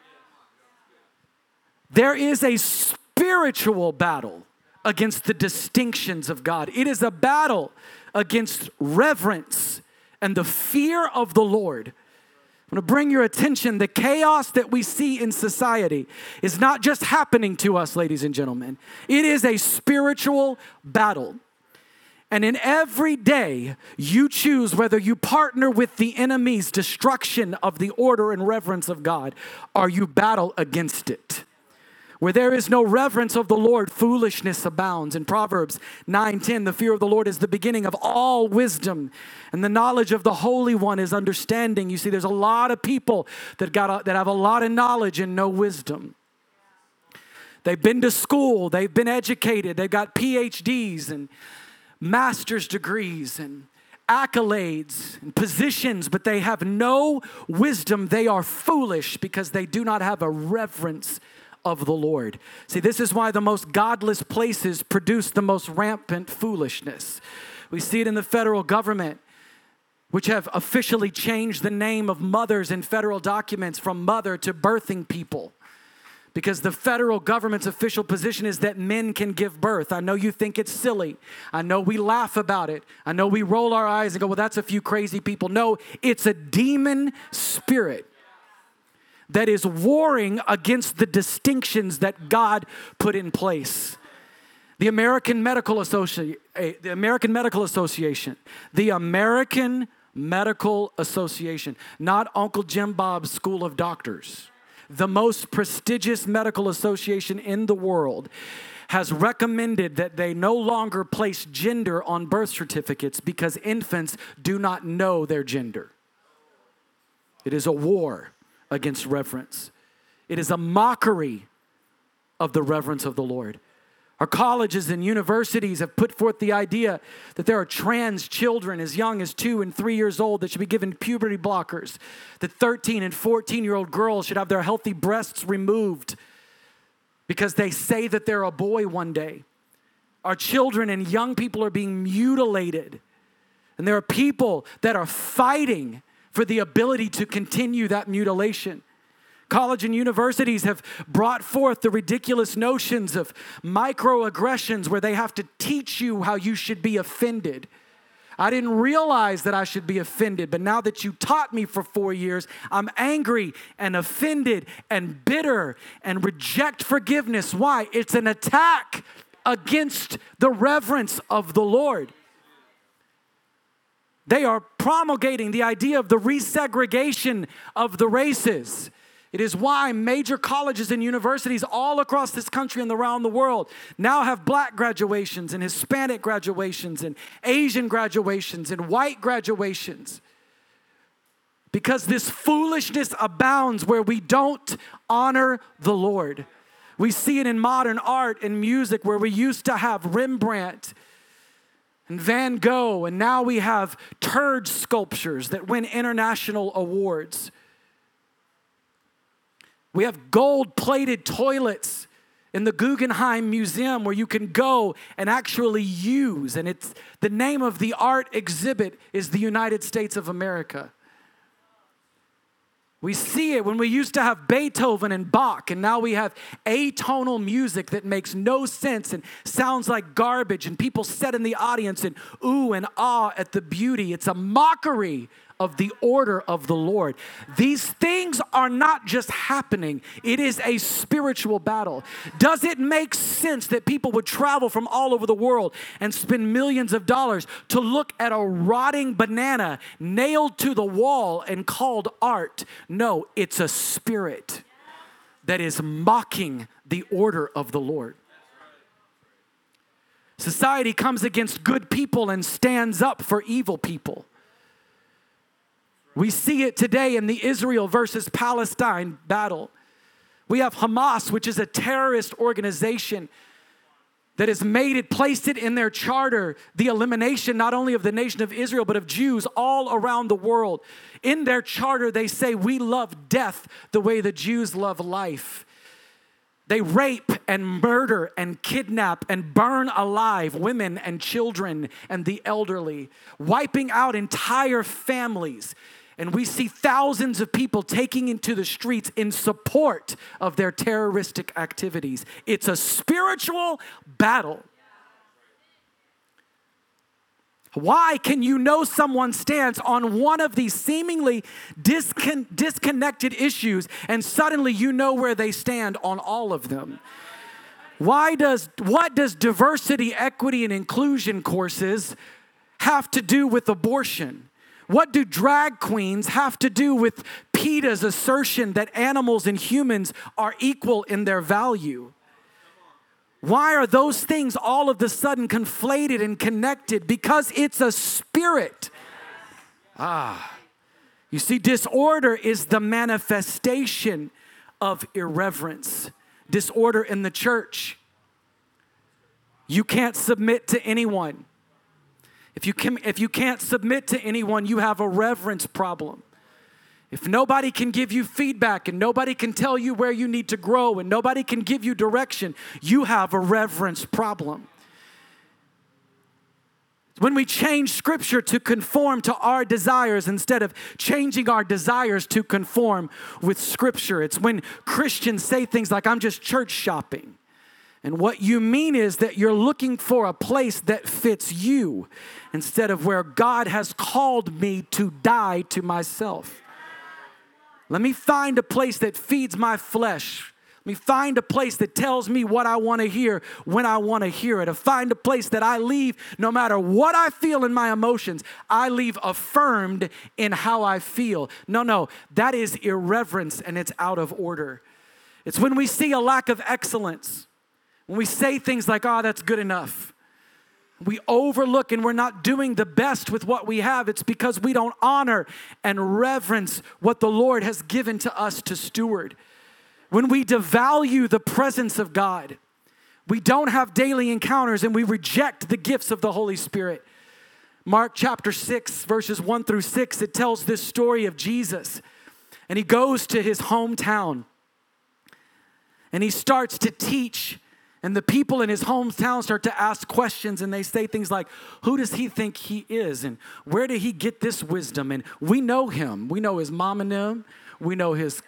There is a spiritual battle against the distinctions of God. It is a battle against reverence and the fear of the Lord. I'm going to bring your attention the chaos that we see in society is not just happening to us, ladies and gentlemen. It is a spiritual battle. And in every day, you choose whether you partner with the enemy's destruction of the order and reverence of God or you battle against it. Where there is no reverence of the Lord, foolishness abounds. In Proverbs 9:10, the fear of the Lord is the beginning of all wisdom, and the knowledge of the Holy One is understanding. You see, there's a lot of people that got a, that have a lot of knowledge and no wisdom. They've been to school, they've been educated, they've got PhDs and master's degrees and accolades and positions, but they have no wisdom. They are foolish because they do not have a reverence of the Lord. See, this is why the most godless places produce the most rampant foolishness. We see it in the federal government, which have officially changed the name of mothers in federal documents from mother to birthing people. Because the federal government's official position is that men can give birth. I know you think it's silly. I know we laugh about it. I know we roll our eyes and go, well, that's a few crazy people. No, it's a demon spirit that is warring against the distinctions that God put in place. The American Medical Associ- eh, the American Medical Association, the American Medical Association, not Uncle Jim Bob's School of Doctors, the most prestigious medical association in the world, has recommended that they no longer place gender on birth certificates because infants do not know their gender. It is a war against reverence. It is a mockery of the reverence of the Lord. Our colleges and universities have put forth the idea that there are trans children as young as two and three years old that should be given puberty blockers, that 13 and 14 year old girls should have their healthy breasts removed because they say that they're a boy one day. Our children and young people are being mutilated. And there are people that are fighting for the ability to continue that mutilation. College and universities have brought forth the ridiculous notions of microaggressions where they have to teach you how you should be offended. I didn't realize that I should be offended, but now that you taught me for four years, I'm angry and offended and bitter and reject forgiveness. Why? It's an attack against the reverence of the Lord. They are promulgating the idea of the resegregation of the races. It is why major colleges and universities all across this country and around the world now have black graduations and Hispanic graduations and Asian graduations and white graduations. Because this foolishness abounds where we don't honor the Lord. We see it in modern art and music where we used to have Rembrandt and Van Gogh, and now we have turd sculptures that win international awards. We have gold plated toilets in the Guggenheim Museum where you can go and actually use, and it's the name of the art exhibit is the United States of America. We see it when we used to have Beethoven and Bach, and now we have atonal music that makes no sense and sounds like garbage, and people sit in the audience and ooh and ah at the beauty. It's a mockery of the order of the Lord. These things are not just happening, it is a spiritual battle. Does it make sense that people would travel from all over the world and spend millions of dollars to look at a rotting banana nailed to the wall and called art? No, it's a spirit that is mocking the order of the Lord. Society comes against good people and stands up for evil people. We see it today in the Israel versus Palestine battle. We have Hamas, which is a terrorist organization that has made it, placed it in their charter, the elimination not only of the nation of Israel, but of Jews all around the world. In their charter, they say, We love death the way the Jews love life. They rape and murder and kidnap and burn alive women and children and the elderly, wiping out entire families. And we see thousands of people taking into the streets in support of their terroristic activities. It's a spiritual battle. Why can you know someone's stance on one of these seemingly discon- disconnected issues and suddenly you know where they stand on all of them? Why does what does diversity, equity and inclusion courses have to do with abortion? What do drag queens have to do with PETA's assertion that animals and humans are equal in their value? Why are those things all of a sudden conflated and connected? Because it's a spirit. Ah. You see, disorder is the manifestation of irreverence, disorder in the church. You can't submit to anyone. If you, can, if you can't submit to anyone, you have a reverence problem. If nobody can give you feedback and nobody can tell you where you need to grow and nobody can give you direction, you have a reverence problem. When we change scripture to conform to our desires instead of changing our desires to conform with scripture, it's when Christians say things like, I'm just church shopping. And what you mean is that you're looking for a place that fits you instead of where God has called me to die to myself. Let me find a place that feeds my flesh. Let me find a place that tells me what I want to hear when I want to hear it. To find a place that I leave, no matter what I feel in my emotions, I leave affirmed in how I feel. No, no, that is irreverence and it's out of order. It's when we see a lack of excellence, when we say things like, oh, that's good enough we overlook and we're not doing the best with what we have, it's because we don't honor and reverence what the Lord has given to us to steward. When we devalue the presence of God, we don't have daily encounters and we reject the gifts of the Holy Spirit. Mark chapter 6, verses 1 through 6, it tells this story of Jesus. And he goes to his hometown and he starts to teach and the people in his hometown start to ask questions and they say things like, Who does he think he is? And where did he get this wisdom? And we know him. We know his mom and them. We know his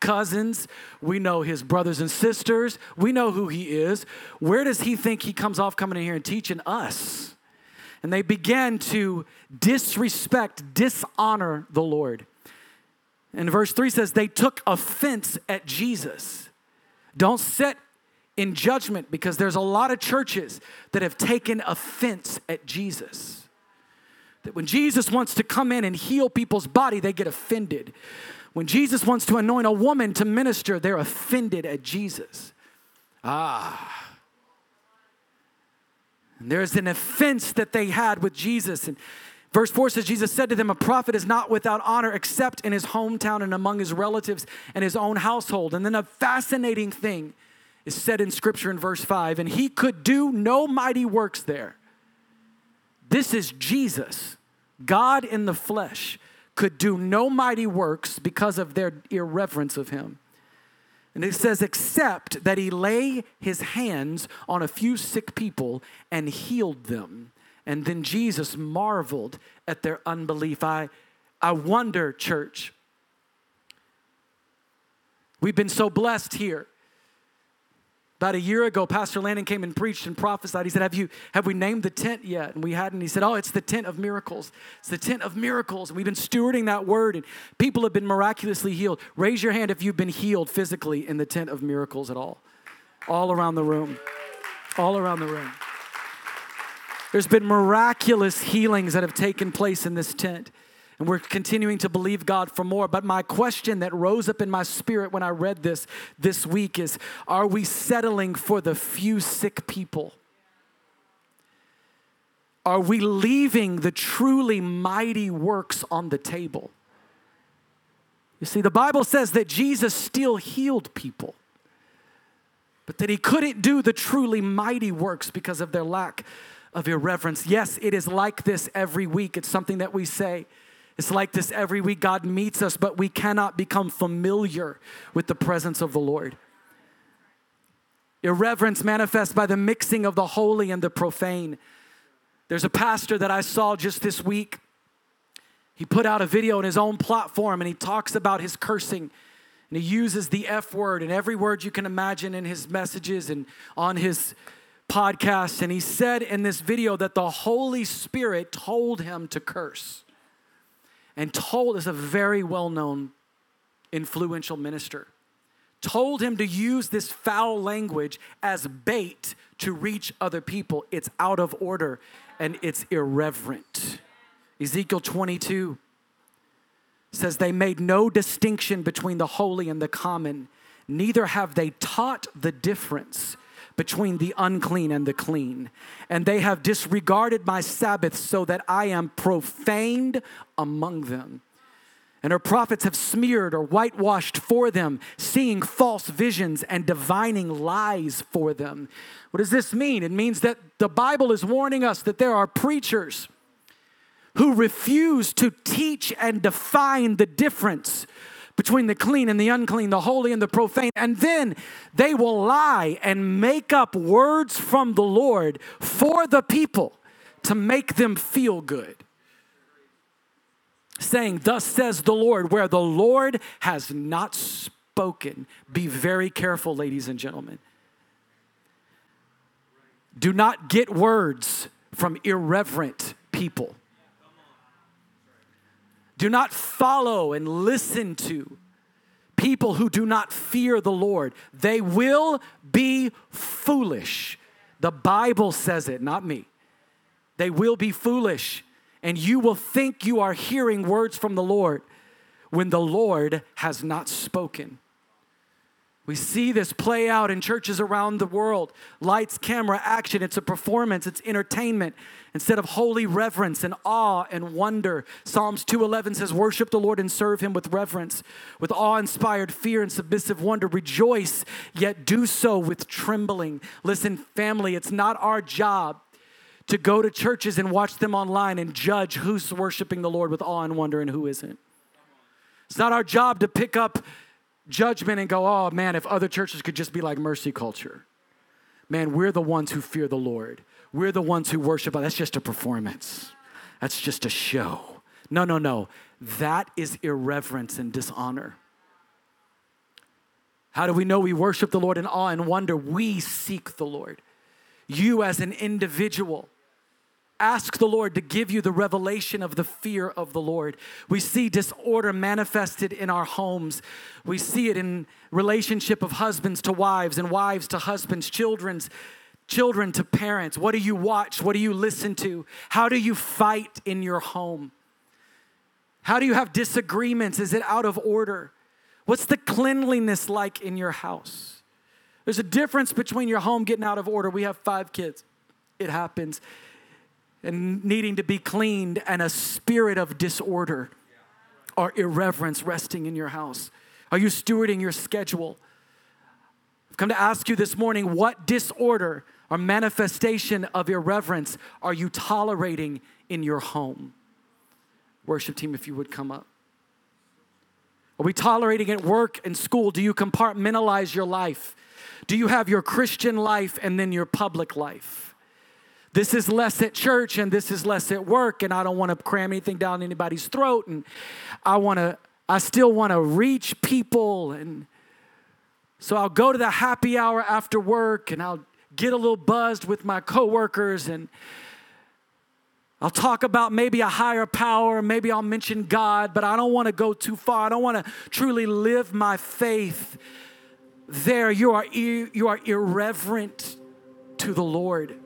cousins. We know his brothers and sisters. We know who he is. Where does he think he comes off coming in here and teaching us? And they began to disrespect, dishonor the Lord. And verse 3 says, They took offense at Jesus. Don't set in judgment because there's a lot of churches that have taken offense at Jesus. That when Jesus wants to come in and heal people's body, they get offended. When Jesus wants to anoint a woman to minister, they're offended at Jesus. Ah. And there's an offense that they had with Jesus. And verse 4 says, Jesus said to them, A prophet is not without honor except in his hometown and among his relatives and his own household. And then a fascinating thing is said in Scripture in verse 5, and he could do no mighty works there. This is Jesus, God in the flesh, could do no mighty works because of their irreverence of him. And it says, except that he lay his hands on a few sick people and healed them. And then Jesus marveled at their unbelief. I, I wonder, church, we've been so blessed here about a year ago, Pastor Landon came and preached and prophesied. He said, Have you have we named the tent yet? And we hadn't. He said, Oh, it's the tent of miracles. It's the tent of miracles. And we've been stewarding that word, and people have been miraculously healed. Raise your hand if you've been healed physically in the tent of miracles at all. All around the room. All around the room. There's been miraculous healings that have taken place in this tent. And we're continuing to believe God for more. But my question that rose up in my spirit when I read this this week is Are we settling for the few sick people? Are we leaving the truly mighty works on the table? You see, the Bible says that Jesus still healed people, but that he couldn't do the truly mighty works because of their lack of irreverence. Yes, it is like this every week. It's something that we say. It's like this every week. God meets us, but we cannot become familiar with the presence of the Lord. Irreverence manifests by the mixing of the holy and the profane. There's a pastor that I saw just this week. He put out a video on his own platform and he talks about his cursing. And he uses the F word and every word you can imagine in his messages and on his podcast. And he said in this video that the Holy Spirit told him to curse. And told is a very well known, influential minister told him to use this foul language as bait to reach other people. It's out of order and it's irreverent. Ezekiel 22 says, They made no distinction between the holy and the common, neither have they taught the difference between the unclean and the clean. And they have disregarded my Sabbath so that I am profaned among them and her prophets have smeared or whitewashed for them, seeing false visions and divining lies for them. What does this mean? It means that the Bible is warning us that there are preachers who refuse to teach and define the difference between the clean and the unclean, the holy and the profane. And then they will lie and make up words from the Lord for the people to make them feel good saying, Thus says the Lord, where the Lord has not spoken. Be very careful, ladies and gentlemen. Do not get words from irreverent people. Do not follow and listen to people who do not fear the Lord. They will be foolish. The Bible says it, not me. They will be foolish and you will think you are hearing words from the Lord when the Lord has not spoken. We see this play out in churches around the world. Lights, camera, action. It's a performance, it's entertainment instead of holy reverence and awe and wonder. Psalms 2:11 says, "Worship the Lord and serve him with reverence, with awe-inspired fear and submissive wonder. Rejoice, yet do so with trembling." Listen, family, it's not our job to go to churches and watch them online and judge who's worshiping the Lord with awe and wonder and who isn't. It's not our job to pick up judgment and go, oh man, if other churches could just be like mercy culture. Man, we're the ones who fear the Lord. We're the ones who worship. That's just a performance, that's just a show. No, no, no. That is irreverence and dishonor. How do we know we worship the Lord in awe and wonder? We seek the Lord. You, as an individual, ask the Lord to give you the revelation of the fear of the Lord. We see disorder manifested in our homes. We see it in relationship of husbands to wives and wives to husbands, children's children to parents. What do you watch? What do you listen to? How do you fight in your home? How do you have disagreements? Is it out of order? What's the cleanliness like in your house? There's a difference between your home getting out of order. We have five kids. It happens and needing to be cleaned, and a spirit of disorder or irreverence resting in your house? Are you stewarding your schedule? I've come to ask you this morning what disorder or manifestation of irreverence are you tolerating in your home? Worship team, if you would come up. Are we tolerating at work and school? Do you compartmentalize your life? Do you have your Christian life and then your public life? This is Les at church and this is Les at work and i don't want to cram anything down anybody's throat and i want to i still want to reach people and so i'll go to the happy hour after work and i'll get a little buzzed with my coworkers and I'll talk about maybe a higher power, maybe I'll mention God, but I don't want to go too far. I don't want to truly live my faith there. You are, you are irreverent to the Lord.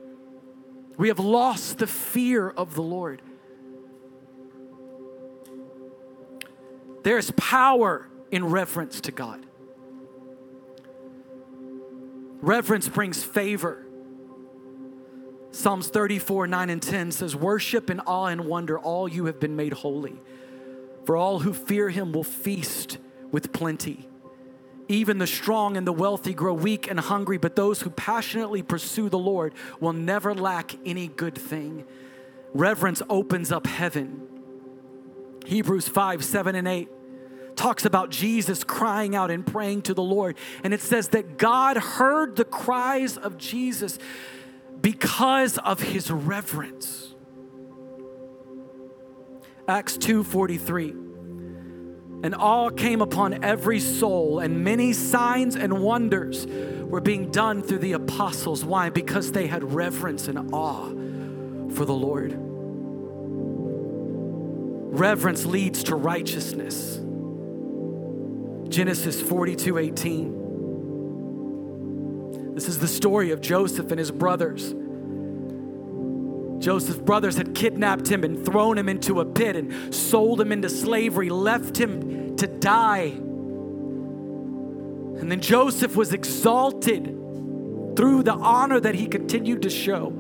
We have lost the fear of the Lord. There is power in reverence to God. Reverence brings favor. Psalms 34, 9 and 10 says, Worship in awe and wonder, all you have been made holy. For all who fear him will feast with plenty. Even the strong and the wealthy grow weak and hungry, but those who passionately pursue the Lord will never lack any good thing. Reverence opens up heaven. Hebrews 5, 7, and 8 talks about Jesus crying out and praying to the Lord. And it says that God heard the cries of Jesus because of his reverence. Acts 2:43 and all came upon every soul and many signs and wonders were being done through the apostles why because they had reverence and awe for the Lord reverence leads to righteousness Genesis 42 18. This is the story of Joseph and his brothers. Joseph's brothers had kidnapped him and thrown him into a pit and sold him into slavery, left him to die. And then Joseph was exalted through the honor that he continued to show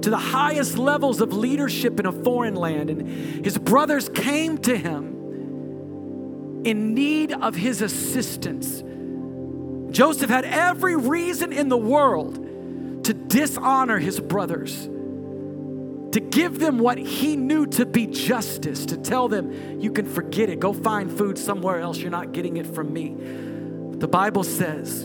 to the highest levels of leadership in a foreign land. And his brothers came to him in need of his assistance. Joseph had every reason in the world to dishonor his brothers, to give them what he knew to be justice, to tell them, you can forget it, go find food somewhere else, you're not getting it from me. The Bible says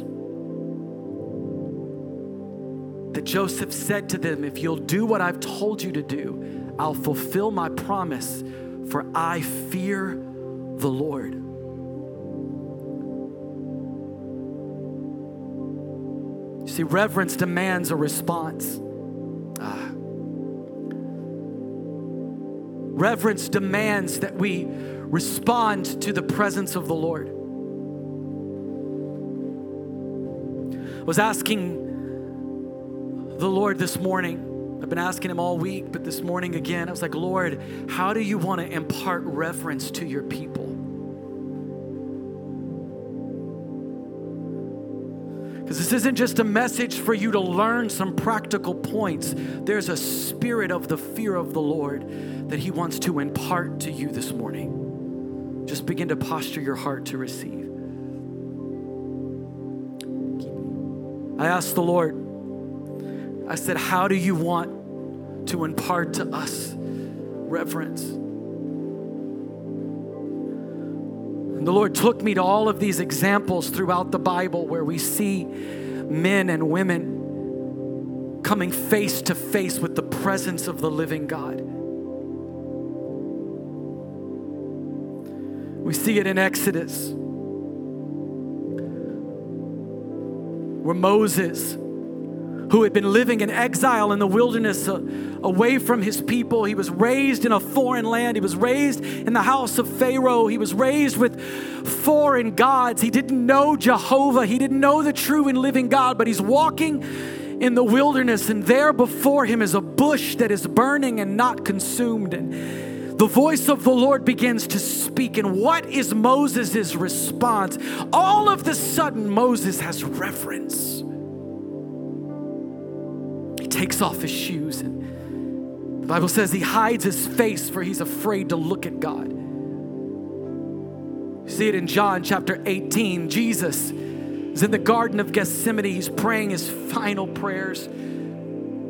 that Joseph said to them, If you'll do what I've told you to do, I'll fulfill my promise, for I fear the Lord. See, reverence demands a response. Ah. Reverence demands that we respond to the presence of the Lord. I was asking the Lord this morning. I've been asking him all week, but this morning again, I was like, Lord, how do you want to impart reverence to your people? Because this isn't just a message for you to learn some practical points. There's a spirit of the fear of the Lord that He wants to impart to you this morning. Just begin to posture your heart to receive. I asked the Lord, I said, How do you want to impart to us reverence? And the Lord took me to all of these examples throughout the Bible where we see men and women coming face to face with the presence of the living God. We see it in Exodus, where Moses who had been living in exile in the wilderness uh, away from his people. He was raised in a foreign land. He was raised in the house of Pharaoh. He was raised with foreign gods. He didn't know Jehovah. He didn't know the true and living God, but he's walking in the wilderness, and there before him is a bush that is burning and not consumed. And the voice of the Lord begins to speak. And what is Moses' response? All of the sudden, Moses has reverence takes off his shoes and the Bible says he hides his face for he's afraid to look at God. You see it in John chapter 18. Jesus is in the Garden of Gethsemane. He's praying his final prayers.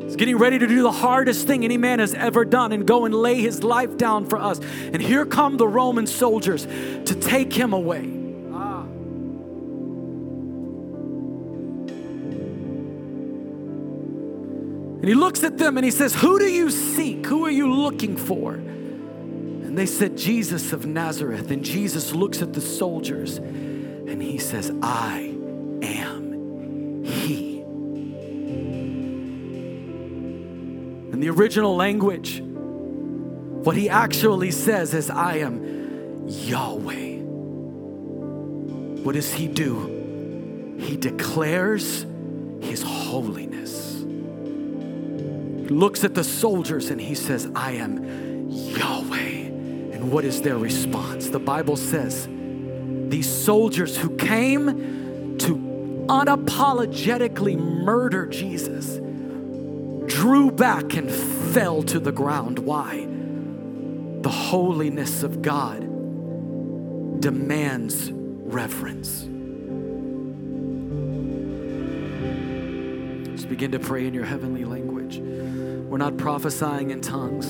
He's getting ready to do the hardest thing any man has ever done and go and lay his life down for us. And here come the Roman soldiers to take him away. And he looks at them and he says, Who do you seek? Who are you looking for? And they said, Jesus of Nazareth. And Jesus looks at the soldiers and he says, I am he. In the original language, what he actually says is, I am Yahweh. What does he do? He declares his holiness looks at the soldiers and he says, I am Yahweh. And what is their response? The Bible says, these soldiers who came to unapologetically murder Jesus drew back and fell to the ground. Why? The holiness of God demands reverence. Just begin to pray in your heavenly language. We're not prophesying in tongues,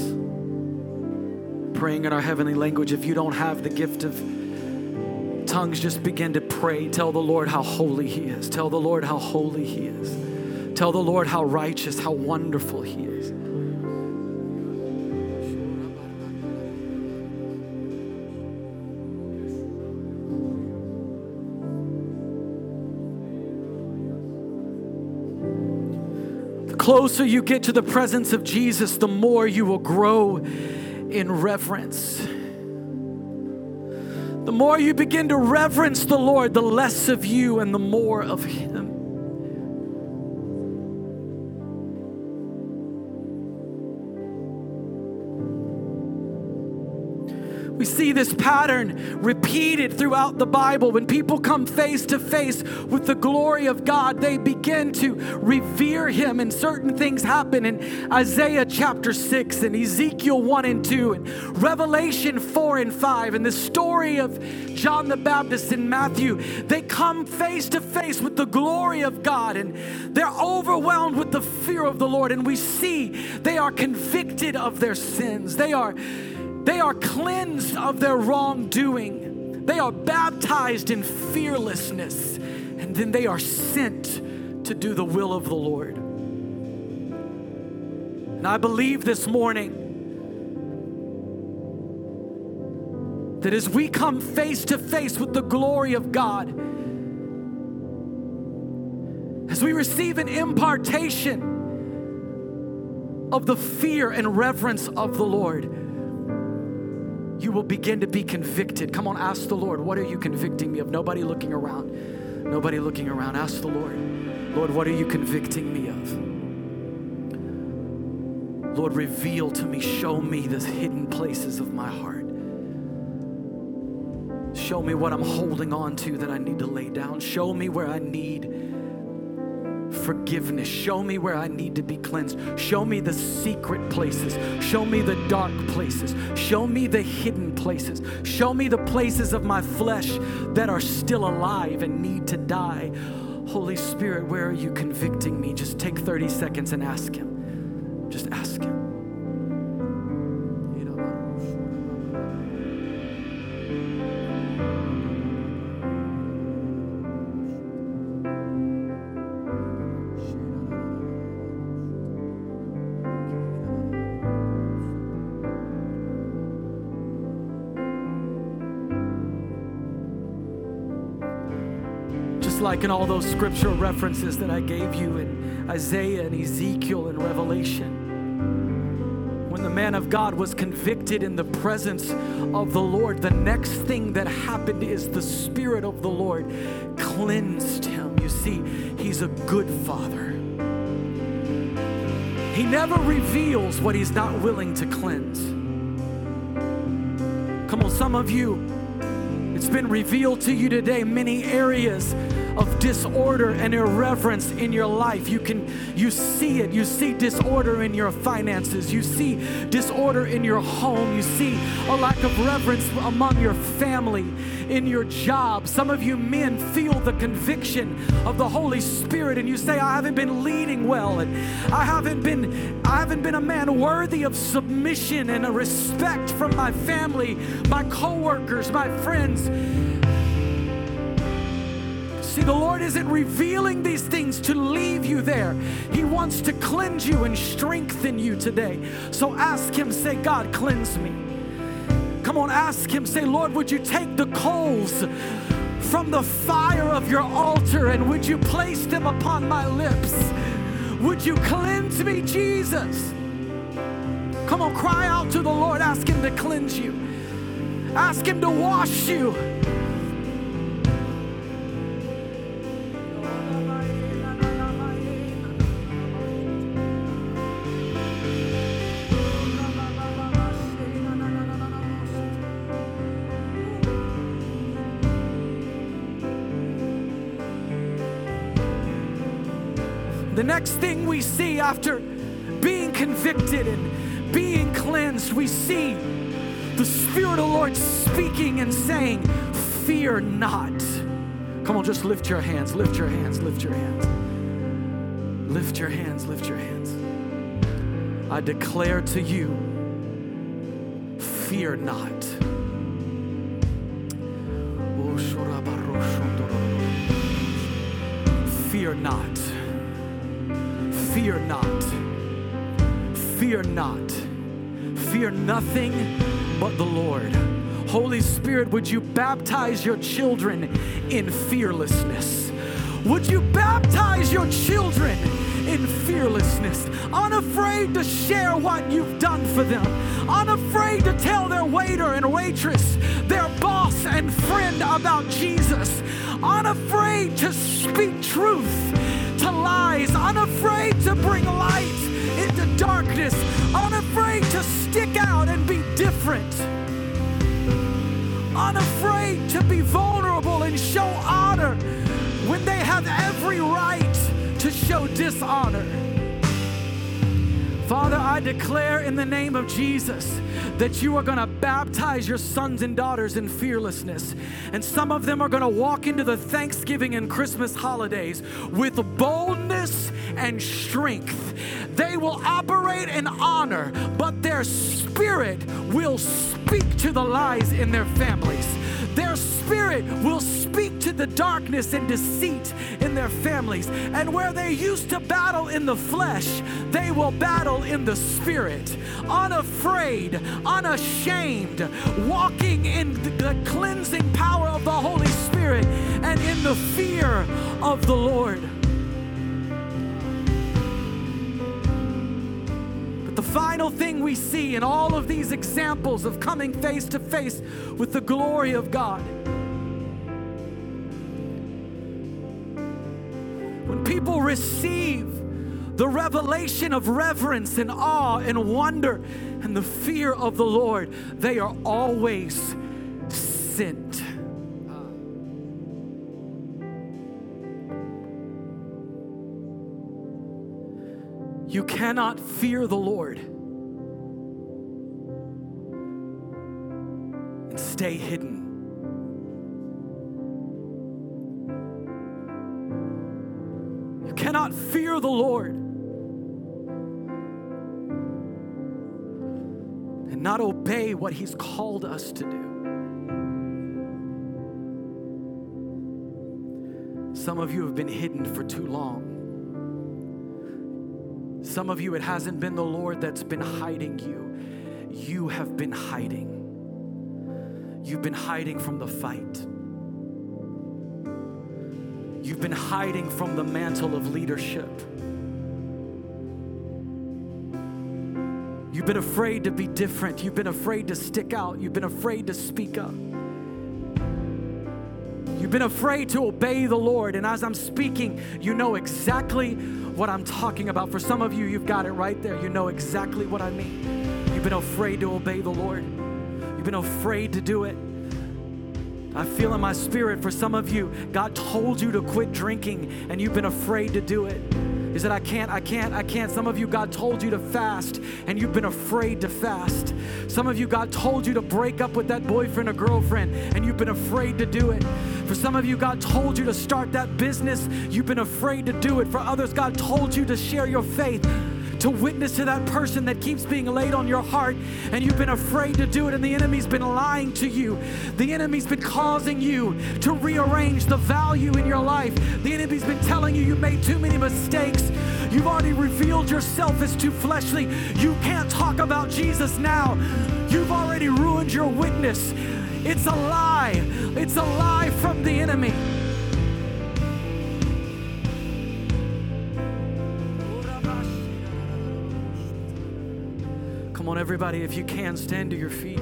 praying in our heavenly language. If you don't have the gift of tongues, just begin to pray. Tell the Lord how holy He is. Tell the Lord how holy He is. Tell the Lord how righteous, how wonderful He is. Closer you get to the presence of Jesus, the more you will grow in reverence. The more you begin to reverence the Lord, the less of you and the more of Him. This pattern repeated throughout the Bible. When people come face to face with the glory of God, they begin to revere Him, and certain things happen in Isaiah chapter 6, and Ezekiel 1 and 2, and Revelation 4 and 5, and the story of John the Baptist in Matthew. They come face to face with the glory of God, and they're overwhelmed with the fear of the Lord, and we see they are convicted of their sins. They are they are cleansed of their wrongdoing. They are baptized in fearlessness. And then they are sent to do the will of the Lord. And I believe this morning that as we come face to face with the glory of God, as we receive an impartation of the fear and reverence of the Lord, you will begin to be convicted. Come on, ask the Lord, what are you convicting me of? Nobody looking around. Nobody looking around. Ask the Lord, Lord, what are you convicting me of? Lord, reveal to me, show me the hidden places of my heart. Show me what I'm holding on to that I need to lay down. Show me where I need forgiveness. Show me where I need to be cleansed. Show me the secret places. Show me the dark places. Show me the hidden places. Show me the places of my flesh that are still alive and need to die. Holy Spirit, where are you convicting me? Just take 30 seconds and ask Him. Just ask Him. Like in all those scriptural references that I gave you in Isaiah and Ezekiel and Revelation. When the man of God was convicted in the presence of the Lord, the next thing that happened is the Spirit of the Lord cleansed him. You see, he's a good father. He never reveals what he's not willing to cleanse. Come on, some of you, it's been revealed to you today many areas of disorder and irreverence in your life. You can you see it. You see disorder in your finances. You see disorder in your home. You see a lack of reverence among your family, in your job. Some of you men feel the conviction of the Holy Spirit and you say I haven't been leading well and I haven't been I haven't been a man worthy of submission and a respect from my family, my coworkers, my friends. See, the Lord isn't revealing these things to leave you there. He wants to cleanse you and strengthen you today. So ask Him, say, God, cleanse me. Come on, ask Him, say, Lord, would you take the coals from the fire of your altar and would you place them upon my lips? Would you cleanse me, Jesus? Come on, cry out to the Lord. Ask Him to cleanse you, ask Him to wash you. The next thing we see after being convicted and being cleansed, we see the Spirit of the Lord speaking and saying, Fear not. Come on, just lift your hands, lift your hands, lift your hands. Lift your hands, lift your hands. I declare to you, fear not. Oh, fear not. Fear not. Fear nothing but the Lord. Holy Spirit, would you baptize your children in fearlessness? Would you baptize your children in fearlessness, unafraid to share what you've done for them, unafraid to tell their waiter and waitress, their boss and friend about Jesus, unafraid to speak truth to lies, unafraid to bring light darkness, unafraid to stick out and be different, unafraid to be vulnerable and show honor when they have every right to show dishonor. Father, I declare in the name of Jesus that you are going to baptize your sons and daughters in fearlessness. And some of them are going to walk into the Thanksgiving and Christmas holidays with boldness and strength. They will operate in honor, but their spirit will speak to the lies in their families. Their spirit will speak to the darkness and deceit in their families. And where they used to battle in the flesh, they will battle in the spirit, unafraid, unashamed, walking in the cleansing power of the Holy Spirit and in the fear of the Lord. Final thing we see in all of these examples of coming face to face with the glory of God. When people receive the revelation of reverence and awe and wonder and the fear of the Lord, they are always You cannot fear the Lord and stay hidden. You cannot fear the Lord and not obey what He's called us to do. Some of you have been hidden for too long. Some of you, it hasn't been the Lord that's been hiding you, you have been hiding. You've been hiding from the fight. You've been hiding from the mantle of leadership. You've been afraid to be different. You've been afraid to stick out. You've been afraid to speak up. You've been afraid to obey the Lord. And as I'm speaking, you know exactly what I'm talking about. For some of you, you've got it right there. You know exactly what I mean. You've been afraid to obey the Lord, you've been afraid to do it. I feel in my spirit for some of you, God told you to quit drinking and you've been afraid to do it. He said, I can't, I can't, I can't. Some of you, God told you to fast and you've been afraid to fast. Some of you, God told you to break up with that boyfriend or girlfriend and you've been afraid to do it. For some of you, God told you to start that business, you've been afraid to do it. For others, God told you to share your faith to witness to that person that keeps being laid on your heart and you've been afraid to do it and the enemy's been lying to you. The enemy's been causing you to rearrange the value in your life. The enemy's been telling you you made too many mistakes. You've already revealed yourself as too fleshly. You can't talk about Jesus now. You've already ruined your witness. It's a lie. It's a lie from the enemy. Come on, everybody, if you can, stand to your feet.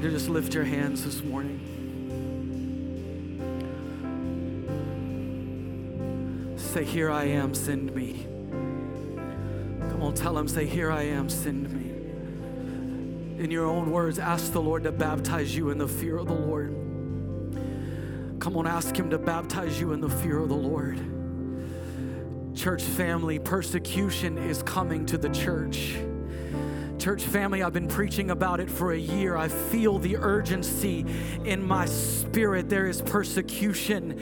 To just lift your hands this morning. Say, Here I am, send me. Come on, tell him, say, Here I am, send me. In your own words, ask the Lord to baptize you in the fear of the Lord. Come on, ask him to baptize you in the fear of the Lord. Church family, persecution is coming to the church Church family, I've been preaching about it for a year. I feel the urgency in my spirit. There is persecution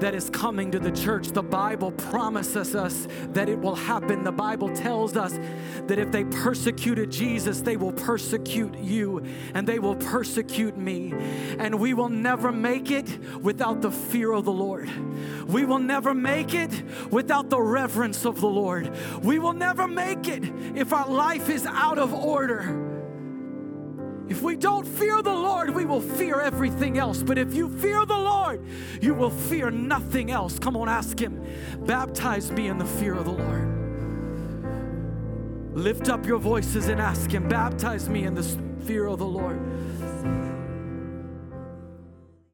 that is coming to the church. The Bible promises us that it will happen. The Bible tells us that if they persecuted Jesus, they will persecute you and they will persecute me. And we will never make it without the fear of the Lord. We will never make it without the reverence of the Lord. We will never make it if our life is out of order. If we don't fear the Lord, we will fear everything else. But if you fear the Lord, you will fear nothing else. Come on, ask Him. Baptize me in the fear of the Lord. Lift up your voices and ask Him, baptize me in the fear of the Lord.